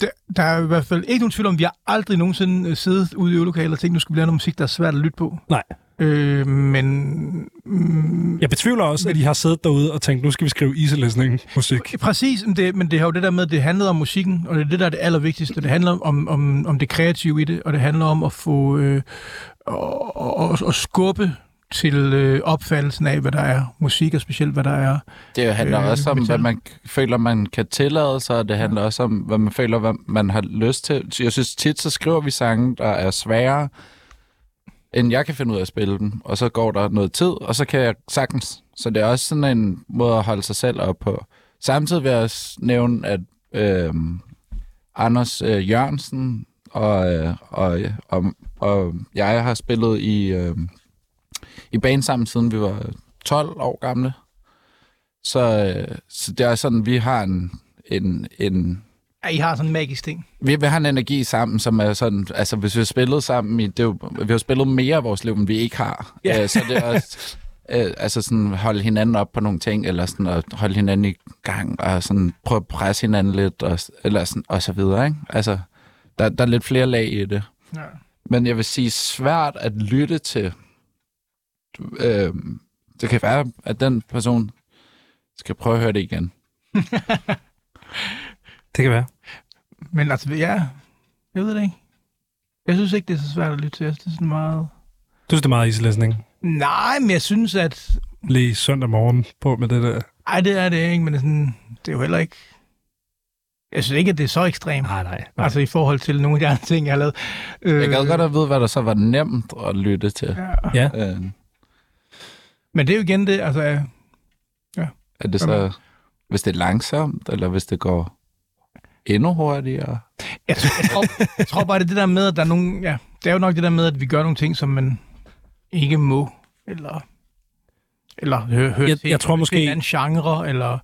C: der, der er i hvert fald ikke nogen tvivl om, vi har aldrig nogensinde øh, siddet ude i øvelokalet og tænkt, nu skal vi lave noget musik, der er svært at lytte på.
A: Nej.
C: Øh, men... Mm,
A: Jeg betvivler også, at I har siddet derude og tænkt, nu skal vi skrive easy musik.
C: Præcis, men det, men det har jo det der med, at det handlede om musikken, og det er det, der er det allervigtigste. Det handler om, om, om det kreative i det, og det handler om at få øh, og, og, og skubbe til øh, opfattelsen af, hvad der er musik, og specielt hvad der er.
B: Det handler
C: Øh,
B: også om,
C: metal.
B: hvad man føler, man kan tillade sig, og det handler også om, hvad man føler, hvad man har lyst til. Jeg synes tit, så skriver vi sange, der er sværere, end jeg kan finde ud af at spille dem. Og så går der noget tid, og så kan jeg sagtens. Så det er også sådan en måde at holde sig selv op på. Samtidig vil jeg også nævne, at øh, Anders øh, Jørgensen og, øh, og, og, og jeg har spillet i, øh, i band sammen, siden vi var 12 år gamle. Så, øh, så det er sådan, vi har en, en, en
C: Ja, I har sådan en magisk ting.
B: vi, vi har en energi sammen, som er sådan, altså hvis vi har spillet sammen, i, det er jo, vi har spillet mere af vores liv, end vi ikke har.
C: Ja.
B: Øh, så det er også, øh, altså sådan holde hinanden op på nogle ting, eller sådan at holde hinanden i gang, og sådan prøve at presse hinanden lidt, og, eller sådan, og så videre, ikke? Altså, der, der er lidt flere lag i det.
C: Ja.
B: Men jeg vil sige, svært at lytte til. Øh, det kan være, at den person skal prøve at høre det igen.
A: Det kan være.
C: Men altså, ja, jeg ved det ikke. Jeg synes ikke, det er så svært at lytte til. Jeg synes, det er sådan meget...
A: Du synes, det er meget easy listening.
C: Nej, men jeg synes, at...
A: Lige søndag morgen på med det der.
C: Ej, det er det ikke, men det er, sådan, det er jo heller ikke... Jeg synes ikke, at det er så ekstremt.
A: Nej, nej. nej.
C: Altså i forhold til nogle af de andre ting, jeg har lavet. Øh,
B: Jeg gad godt at vide, hvad der så var nemt at lytte til.
C: Ja.
A: Ja.
B: Øh,
C: Men det er jo igen det, altså...
B: er det så, hvis det er langsomt, eller hvis det går endnu hurtigere?
C: Jeg, tror- jeg, tror, jeg tror bare, det er det der med, at der er nogle... Ja, det er jo nok det der med, at vi gør nogle ting, som man ikke må, eller... Eller hø- høre
A: Jeg-
C: til,
A: jeg tror måske-
C: en anden genre, eller...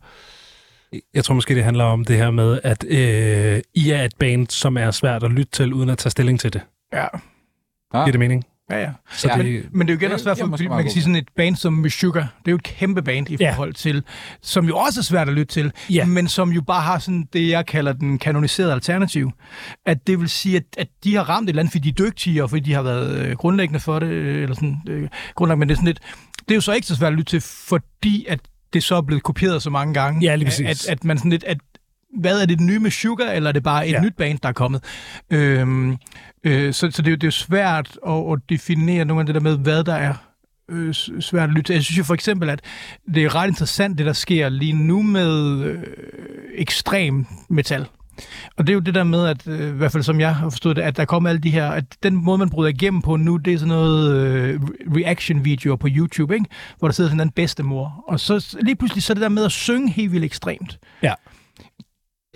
A: Jeg tror måske, det handler om det her med, at øh, I er et band, som er svært at lytte til, uden at tage stilling til det.
C: Ja,
B: Ah,
A: Giver det mening?
C: Ja, ja.
A: Så
B: Ja.
A: det,
C: Men det er jo igen også svært, for, man kan sige sådan et band som Sugar, det er jo et kæmpe band i
A: Ja.
C: forhold til, som jo også er svært at lytte til,
A: Ja.
C: men som jo bare har sådan det, jeg kalder den kanoniserede alternativ. At det vil sige, at, at de har ramt et eller andet, fordi de er dygtige, og fordi de har været øh, grundlæggende for det, øh, eller sådan, øh, grundlæggende, men det er sådan lidt, det er jo så ikke så svært at lytte til, fordi at det så er blevet kopieret så mange gange.
A: Ja, lige præcis.
C: At, at man sådan lidt, at hvad er det nye med Sugar, eller er det bare et
A: Ja.
C: nyt band, der er kommet? Øhm, øh, så, så det, er jo, det er jo svært at, at definere nogle af det der med, hvad der er øh, svært at lytte til. Jeg synes jo for eksempel, at det er ret interessant, det der sker lige nu med øh, ekstrem metal. Og det er jo det der med, at øh, i hvert fald som jeg har forstået det, at der kommer alle de her, at den måde, man bryder igennem på nu, det er sådan noget øh, reaction-videoer på YouTube, ikke? hvor der sidder sådan en bedstemor. Og så lige pludselig så er det der med at synge helt vildt ekstremt.
A: Ja.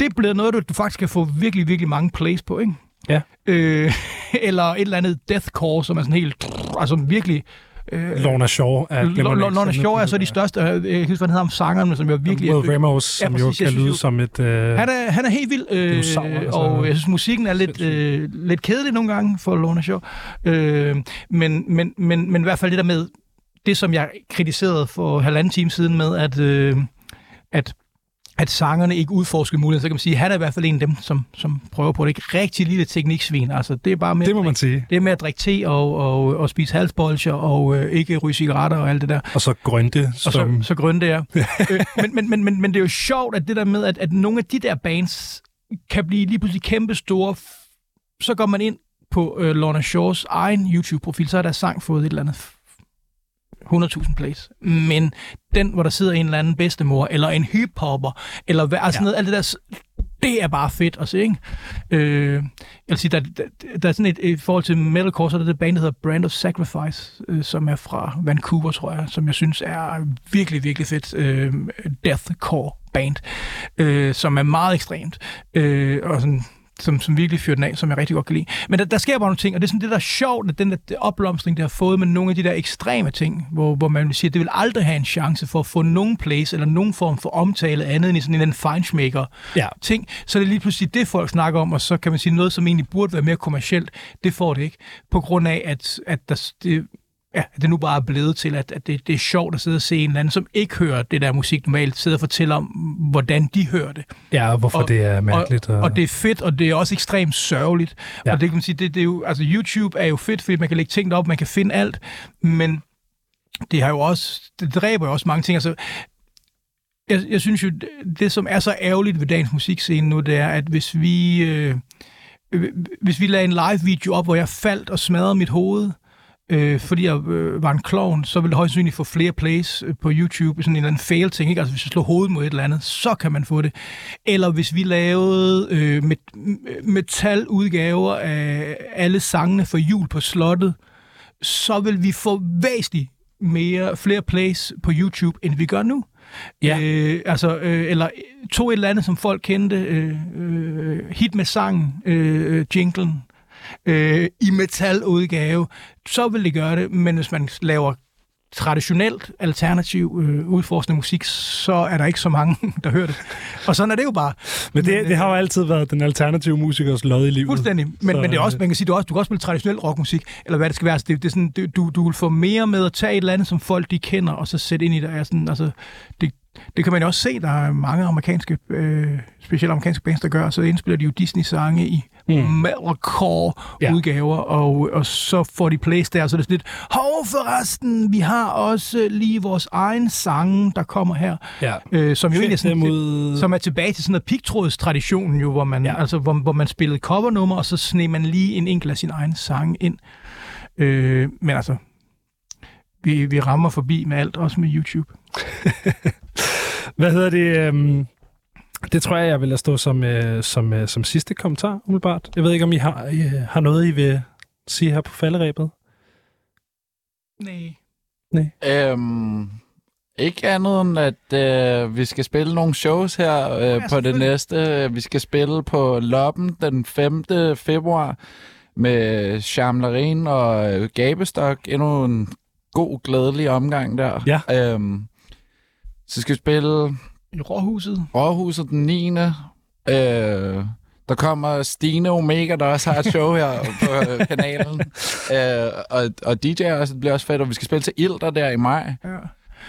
C: Det bliver noget, du, faktisk kan få virkelig, virkelig mange plays på, ikke?
A: Ja.
C: Øh, eller et eller andet deathcore, som er sådan helt, altså virkelig... Øh,
A: Lorna Shaw er
C: Lorna Shaw er så de største, øh, jeg kan huske, hvad han hedder om sangeren, som jeg virkelig...
A: Will Ramos, som jo kan lyde som et... Øh,
C: Han er, han er helt vild, øh,
A: altså.
C: og jeg synes, musikken er lidt, øh, lidt kedelig nogle gange for Lorna Shaw. Øh, men, men, men, men i hvert fald det der med, det som jeg kritiserede for halvanden time siden med, at, øh, at at sangerne ikke udforsker muligheden, så kan man sige, at han er i hvert fald en af dem, som, som prøver på det. Ikke rigtig lille tekniksvin. Altså, det er bare med,
A: det må man sige.
C: det er med at drikke te og, og, og spise halsbolcher og øh, ikke ryge cigaretter og alt det der.
A: Og så grønte,
C: Og så,
A: som...
C: så det er. øh, men, men, men, men, men det er jo sjovt, at det der med, at, at nogle af de der bands kan blive lige pludselig kæmpe store. Så går man ind på øh, Lorna Shaws egen YouTube-profil, så er der sang fået et eller andet 100.000 plays. Men den, hvor der sidder en eller anden bedstemor, eller en hiphopper, eller hvad, altså
A: Ja.
C: noget, alt det der, det er bare fedt at se, ikke? Øh, jeg vil sige, der, der, der er sådan et, i forhold til metalcore, så er der det band, der hedder Brand of Sacrifice, øh, som er fra Vancouver, tror jeg, som jeg synes er virkelig, virkelig fedt øh, deathcore band, øh, som er meget ekstremt, øh, og sådan, som, som virkelig fyrer den af, som jeg rigtig godt kan lide. Men der, der sker bare nogle ting, og det er sådan det, der er sjovt, at den der det opblomstring, der har fået med nogle af de der ekstreme ting, hvor, hvor man vil sige, at det vil aldrig have en chance for at få nogen place, eller nogen form for omtale andet end i sådan en feinschmecker
A: Ja.
C: ting, så er det lige pludselig det, folk snakker om, og så kan man sige noget, som egentlig burde være mere kommercielt, det får det ikke, på grund af, at, at der, det, ja, det nu bare er blevet til, at, at det, det er sjovt at sidde og se en eller anden, som ikke hører det der musik normalt, sidde og fortælle om, hvordan de hører det.
A: Ja, og hvorfor
C: Og-
A: det er mærkeligt.
C: Og, og det er fedt, og det er også ekstremt sørgeligt.
A: Ja.
C: Og det kan man sige, det, det er jo, altså YouTube er jo fedt, fordi man kan lægge ting op, man kan finde alt, men det har jo også, det dræber jo også mange ting. Altså, jeg, jeg synes jo, det, som er så ærgerligt ved dagens musikscene nu, det er, at hvis vi, øh, hvis vi lagde en live-video op, hvor jeg faldt og smadrede mit hoved, øh, fordi jeg øh, var en klovn, så ville det højst sandsynligt få flere plays øh, på YouTube, sådan en eller anden fail-ting, ikke? Altså hvis jeg slår hovedet mod et eller andet, så kan man få det. Eller hvis vi lavede øh, met, metaludgaver af alle sangene for jul på slottet, så vil vi få væsentligt mere, flere plays på YouTube, end vi gør nu.
A: Ja.
C: Øh, altså, øh, eller to et eller andet, som folk kendte, øh, øh, hit med sangen, øh, jinglen, øh, i metaludgave, så vil det gøre det, men hvis man laver traditionelt alternativ øh, udforskende musik, så er der ikke så mange, der hører det. Og sådan er det jo bare.
A: Men det,
C: Men,
A: det har jo altid været den alternative musikers lod i livet.
C: Fuldstændig. Men,
A: Så,
C: men det er også,
A: øh,
C: man kan sige, du, også, du kan også spille traditionel rockmusik, eller hvad det skal være. Altså, det, det er sådan, det, du, du vil få mere med at tage et eller andet, som folk de kender, og så sætte ind i det. Er sådan, altså, det, det kan man jo også se, der er mange amerikanske, øh, specielt amerikanske bands, der gør, så indspiller de jo Disney-sange i
A: Mm.
C: metalcore-udgaver, og, og så får de plays der, så det er sådan lidt, hov forresten, vi har også lige vores egen sange, der kommer her,
A: Ja.
C: øh, som jo egentlig er sådan,
A: mod...
C: som er tilbage til sådan noget pigtrådstraditionen jo, hvor man,
A: ja.
C: altså, hvor, hvor man spillede covernummer, og så sneg man lige en enkelt af sin egen sang ind. Øh, men altså, vi, vi rammer forbi med alt, også med YouTube.
A: Hvad hedder det? Øhm, det tror jeg, jeg vil lade stå som, øh, som, øh, som sidste kommentar, umiddelbart. Jeg ved ikke, om I har, I, øh, har noget, I vil sige her på falderæbet?
C: Nej.
B: Øhm, ikke andet end, at øh, vi skal spille nogle shows her øh, ja, på det næste. Vi skal spille på Loppen den 5. februar med Charmlarin og øh, Gabestok. Endnu en god, glædelig omgang der.
A: Ja.
B: Øhm, så skal vi spille
C: I Råhuset.
B: Råhuset den 9. Øh, der kommer Stine Omega, der også har et show her på øh, kanalen. Øh, og, og DJ også, det bliver også fedt, og vi skal spille til Ilder der i maj.
C: Ja.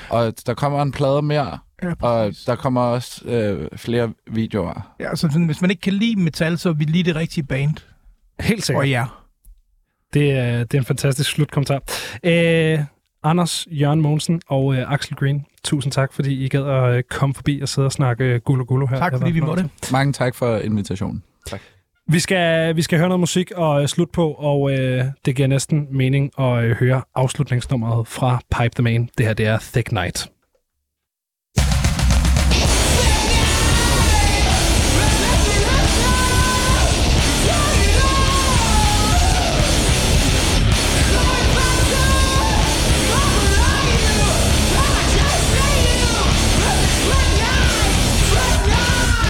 B: Og der kommer en plade mere,
C: Ja,
B: og der kommer også øh, flere videoer.
C: ja, så sådan, hvis man ikke kan lide metal, så er vi lige det rigtige band.
A: Helt sikkert.
C: Og ja.
A: Det er, det er en fantastisk slutkommentar. Øh, Anders, Jørgen Mogensen og øh, Axel Green. Tusind tak, fordi I gad at øh, komme forbi og sidde og snakke øh, Gullo Gullo her.
C: Tak, fordi vi måtte.
B: Mange tak for invitationen.
A: Vi skal, vi skal høre noget musik og øh, slutte på, og øh, det giver næsten mening at øh, høre afslutningsnummeret fra Pipe the Main. Det her, det er Thick Night.